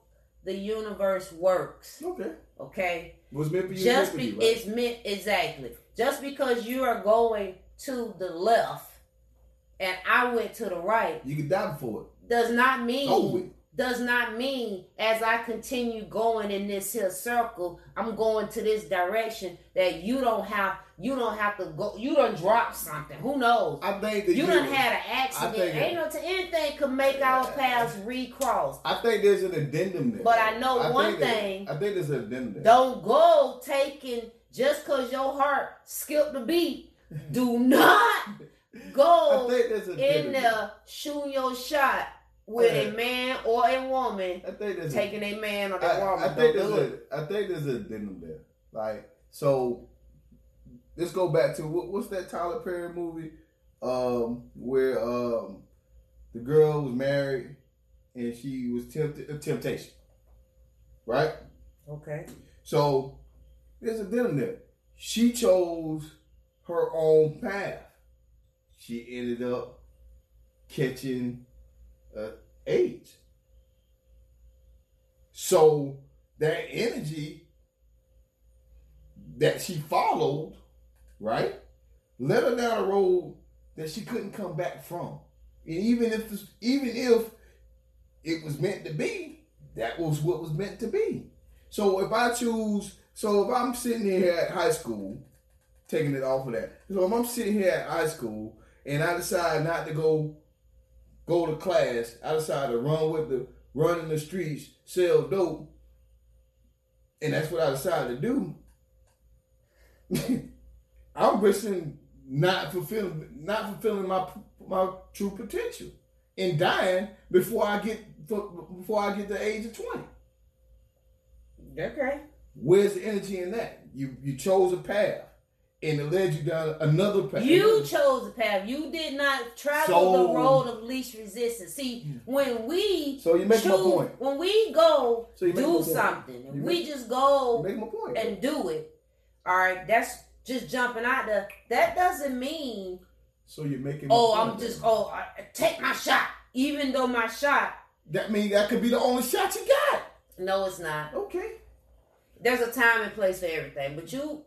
Speaker 2: the universe works.
Speaker 3: Okay.
Speaker 2: Okay.
Speaker 3: What's meant for you?
Speaker 2: Just be
Speaker 3: right?
Speaker 2: it's meant exactly. Just because you are going to the left and I went to the right
Speaker 3: You can die for it.
Speaker 2: does not mean
Speaker 3: with.
Speaker 2: does not mean as I continue going in this here circle, I'm going to this direction that you don't have you don't have to go you don't drop something. Who knows?
Speaker 3: I think that
Speaker 2: You done had an accident. Ain't no to anything could make our paths recross.
Speaker 3: I think there's an addendum there.
Speaker 2: But I know one
Speaker 3: think that-
Speaker 2: thing.
Speaker 3: I think there's an addendum there.
Speaker 2: Don't go taking just cause your heart skipped a beat. Do not
Speaker 3: I
Speaker 2: go
Speaker 3: think there's an addendum
Speaker 2: in there shooting your shot with a man or a woman
Speaker 3: I think there's
Speaker 2: taking a man or
Speaker 3: a,
Speaker 2: a woman.
Speaker 3: I, I think there's a I think there's an addendum there. Like so, let's go back to what, what's that Tyler Perry movie, um, where um, the girl was married and she was tempted a temptation, right?
Speaker 2: Okay.
Speaker 3: So there's a addendum there. She chose her own path. She ended up catching uh, AIDS. So that energy that she followed, right, led her down a road that she couldn't come back from. And even if even if it was meant to be, that was what was meant to be. So if I choose, so if I'm sitting here at high school, taking it off of that. So if I'm sitting here at high school and I decide not to go go to class, I decide to run with the run in the streets, sell dope, and that's what I decided to do. I'm risking not fulfilling not fulfilling my my true potential and dying before I get before I get the age of twenty.
Speaker 2: Okay.
Speaker 3: Where's the energy in that? You you chose a path, and it led you down another path.
Speaker 2: You chose a path. You did not travel
Speaker 3: So-
Speaker 2: the road of least resistance. See, hmm. when we
Speaker 3: So you make my point.
Speaker 2: when we go
Speaker 3: So
Speaker 2: do something, and
Speaker 3: make-
Speaker 2: we just go
Speaker 3: make my point.
Speaker 2: and do it. All right, that's just jumping out there. That doesn't mean
Speaker 3: so you're making.
Speaker 2: oh I'm just oh I, take my shot, even though my shot.
Speaker 3: That means that could be the only shot you got.
Speaker 2: No, it's not.
Speaker 3: Okay.
Speaker 2: There's a time and place for everything. But you,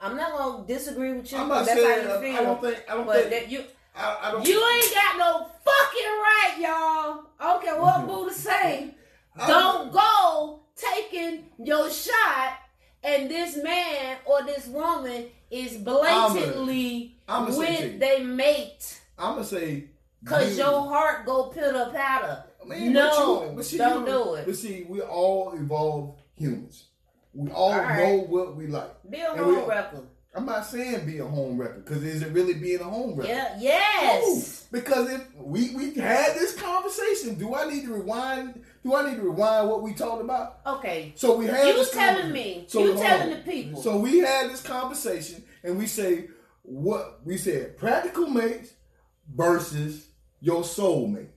Speaker 2: I'm not gonna disagree with you.
Speaker 3: I'm not
Speaker 2: that's
Speaker 3: saying.
Speaker 2: how
Speaker 3: I, don't think. I don't
Speaker 2: but
Speaker 3: think.
Speaker 2: that you
Speaker 3: I, I don't.
Speaker 2: You ain't got no fucking right, y'all. Okay, don't care what mm-hmm. Buddha say. Don't go taking your shot, and this man or this woman is blatantly
Speaker 3: I'm gonna say
Speaker 2: with they mate.
Speaker 3: I'm gonna say.
Speaker 2: Cause
Speaker 3: you-
Speaker 2: your heart go pitter patter.
Speaker 3: Man,
Speaker 2: No,
Speaker 3: but you- but see,
Speaker 2: don't
Speaker 3: you-
Speaker 2: do it.
Speaker 3: But see, we all evolved humans. We all
Speaker 2: All right.
Speaker 3: know what we like.
Speaker 2: Be a
Speaker 3: And
Speaker 2: home wrecker.
Speaker 3: I'm not saying be a home wrecker because is it really being a home wrecker?
Speaker 2: Yeah. Yes.
Speaker 3: No, because if we we had this conversation, do I need to rewind? Do I need to rewind what we talked about?
Speaker 2: Okay.
Speaker 3: So we had
Speaker 2: You
Speaker 3: this
Speaker 2: telling me.
Speaker 3: So,
Speaker 2: you telling the people.
Speaker 3: So we had this conversation, and we say what we said: practical mates versus your soulmate,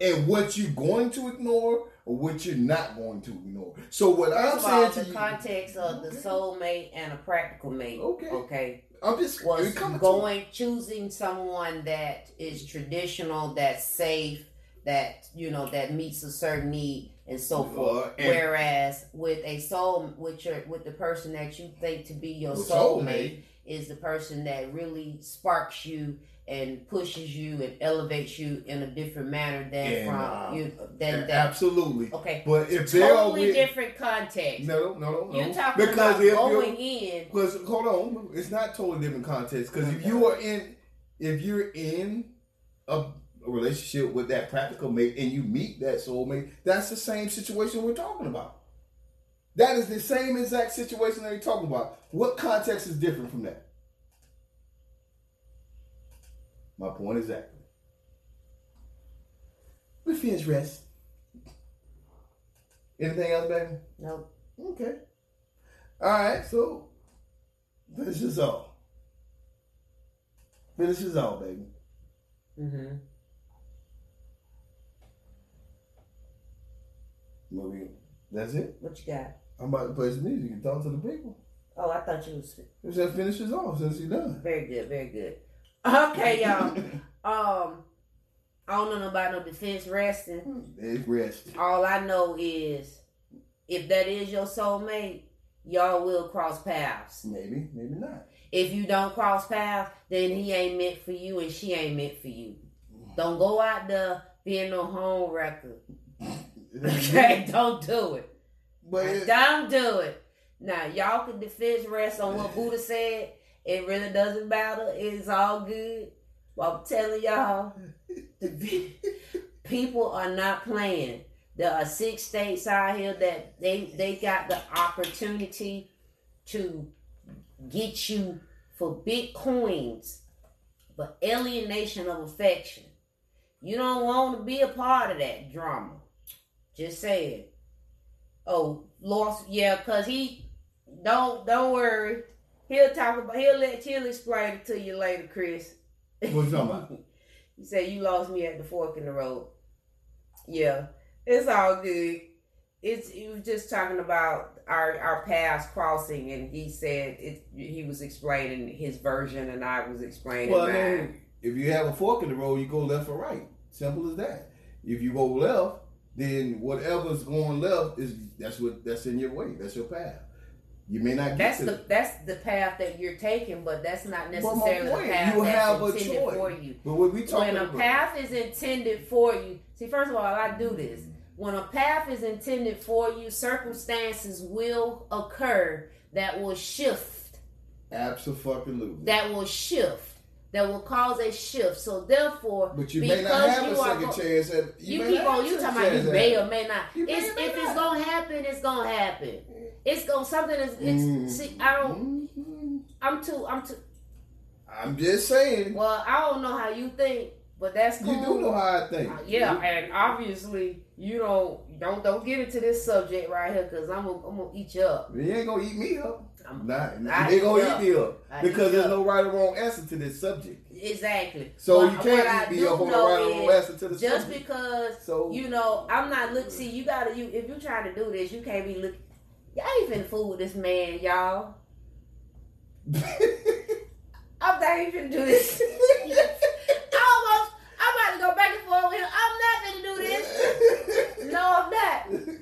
Speaker 3: and what you're going to ignore or what you're not going to ignore. So what I'm
Speaker 2: First of all,
Speaker 3: saying
Speaker 2: the
Speaker 3: you,
Speaker 2: context of the
Speaker 3: Okay.
Speaker 2: soulmate and a practical mate.
Speaker 3: Okay.
Speaker 2: Okay.
Speaker 3: I'm just
Speaker 2: was
Speaker 3: to-
Speaker 2: going choosing someone that is traditional, that's safe, that you know that meets a certain need and so
Speaker 3: Uh,
Speaker 2: forth.
Speaker 3: and-
Speaker 2: Whereas with a soul, with your with the person that you think to be your soulmate,
Speaker 3: soulmate.
Speaker 2: is the person that really sparks you and pushes you and elevates you in a different manner than
Speaker 3: And,
Speaker 2: from
Speaker 3: uh,
Speaker 2: you than that.
Speaker 3: absolutely.
Speaker 2: Okay,
Speaker 3: But if they're
Speaker 2: totally
Speaker 3: with,
Speaker 2: different context.
Speaker 3: no, no, no,
Speaker 2: You're talking
Speaker 3: because
Speaker 2: about
Speaker 3: if
Speaker 2: going in.
Speaker 3: Because hold on, it's not totally different context. Because if you are in, if you're in a, a relationship with that practical mate and you meet that soulmate, that's the same situation we're talking about. That is the same exact situation that you're talking about. What context is different from that? My point exactly. We finish rest. Anything else, baby?
Speaker 2: Nope.
Speaker 3: Okay. All right, so finish this off. Finish this off, baby.
Speaker 2: Mm-hmm.
Speaker 3: Movie. That's it.
Speaker 2: What you got?
Speaker 3: I'm about to play some music and talk to the people.
Speaker 2: Oh, I thought you was
Speaker 3: He said finish off since he done.
Speaker 2: very good, very good. Okay, y'all. Um, I don't know about no defense resting.
Speaker 3: It's resting.
Speaker 2: All I know is if that is your soulmate, y'all will cross paths.
Speaker 3: Maybe, maybe not.
Speaker 2: If you don't cross paths, then he ain't meant for you and she ain't meant for you. Don't go out there being no home wrecker. Okay, don't do it.
Speaker 3: But it,
Speaker 2: Don't do it. Now y'all can defense rest on what Buddha said. It really doesn't matter. It's all good. But I'm telling y'all, the people are not playing. There are six states out here that they they got the opportunity to get you for bitcoins, but alienation of affection. You don't want to be a part of that drama. Just saying. Oh, lost. Yeah, cause he don't don't worry. He'll talk about. He'll let. He'll explain it to you later, Chris.
Speaker 3: what you talking about?
Speaker 2: He said you lost me at the fork in the road. Yeah, it's all good. It's he was just talking about our our paths crossing, and he said it. He was explaining his version, and I was explaining
Speaker 3: Well,
Speaker 2: mine.
Speaker 3: if you have a fork in the road, you go left or right. Simple as that. If you go left, then whatever's going left is that's what that's in your way. That's your path. You may not get
Speaker 2: That's
Speaker 3: to
Speaker 2: the that's the path that you're taking, but that's not necessarily
Speaker 3: point,
Speaker 2: the path
Speaker 3: you
Speaker 2: that's
Speaker 3: have a
Speaker 2: intended
Speaker 3: choice.
Speaker 2: for you.
Speaker 3: But what we talking about
Speaker 2: when a
Speaker 3: about?
Speaker 2: path is intended for you, see, first of all, I do this. When a path is intended for you, circumstances will occur that will shift,
Speaker 3: Absolutely.
Speaker 2: that will shift, that will cause a shift. So therefore,
Speaker 3: But you may not
Speaker 2: because
Speaker 3: have a
Speaker 2: you are
Speaker 3: second
Speaker 2: go-
Speaker 3: chance at.
Speaker 2: you,
Speaker 3: may
Speaker 2: keep on. You talking about you may or may not.
Speaker 3: May
Speaker 2: it's,
Speaker 3: may
Speaker 2: if it's gonna happen, it's gonna happen. It's gonna something is. It's
Speaker 3: Mm.
Speaker 2: see. I don't.
Speaker 3: Mhm.
Speaker 2: I'm too. I'm too.
Speaker 3: I'm just saying.
Speaker 2: Well, I don't know how you think, but that's cool.
Speaker 3: You do know how I think.
Speaker 2: Uh, yeah, and obviously you don't don't don't get into this subject right here because I'm gonna, I'm gonna eat you up.
Speaker 3: You ain't gonna eat me up.
Speaker 2: I'm,
Speaker 3: Nah, they gonna
Speaker 2: up.
Speaker 3: eat me up
Speaker 2: I
Speaker 3: because there's
Speaker 2: up.
Speaker 3: no right or wrong answer to this subject.
Speaker 2: exactly.
Speaker 3: So you can't eat me up on the right or wrong answer to the
Speaker 2: Just
Speaker 3: subject.
Speaker 2: because
Speaker 3: so
Speaker 2: you know I'm not look. See, you gotta you if you're trying to do this, you can't be look. Y'all ain't finna fool with this man, y'all. I'm not even finna do this. I almost. I'm about to go back and forth with him. I'm not finna do this. No, I'm not.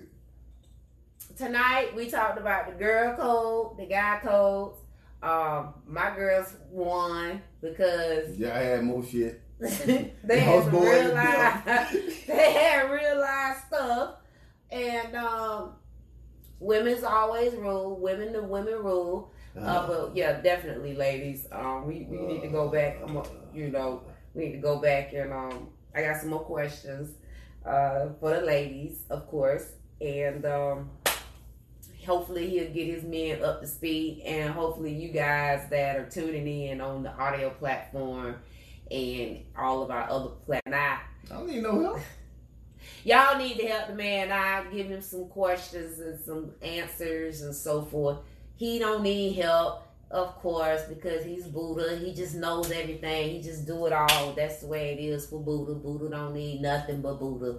Speaker 2: Tonight we talked about the girl code, the guy codes. Um, my girls won because
Speaker 3: yeah, I had more shit.
Speaker 2: they had real life. they had real life stuff, and um, women's always rule. Women the women rule. Uh, but yeah, definitely, ladies. Um, we, we need to go back. um, You know, we need to go back and um, I got some more questions uh, for the ladies, of course, and um, hopefully he'll get his men up to speed, and hopefully you guys that are tuning in on the audio platform and all of our other platforms.
Speaker 3: I don't need no help.
Speaker 2: Y'all need to help the man out, give him some questions and some answers and so forth. He don't need help, of course, because he's Buddha. He just knows everything. He just do it all. That's the way it is for Buddha. Buddha don't need nothing but Buddha.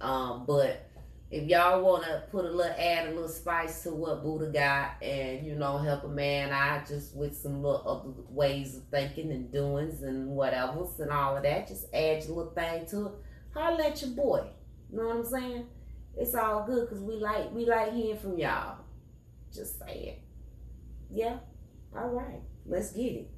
Speaker 2: Um, but if y'all want to put a little add a little spice to what Buddha got, and you know help a man out just with some little other ways of thinking and doings and whatever's and all of that, just add your little thing to it. Holler at your boy. You know what I'm saying? It's all good because we like we like hearing from y'all. Just saying. Yeah. All right. Let's get it.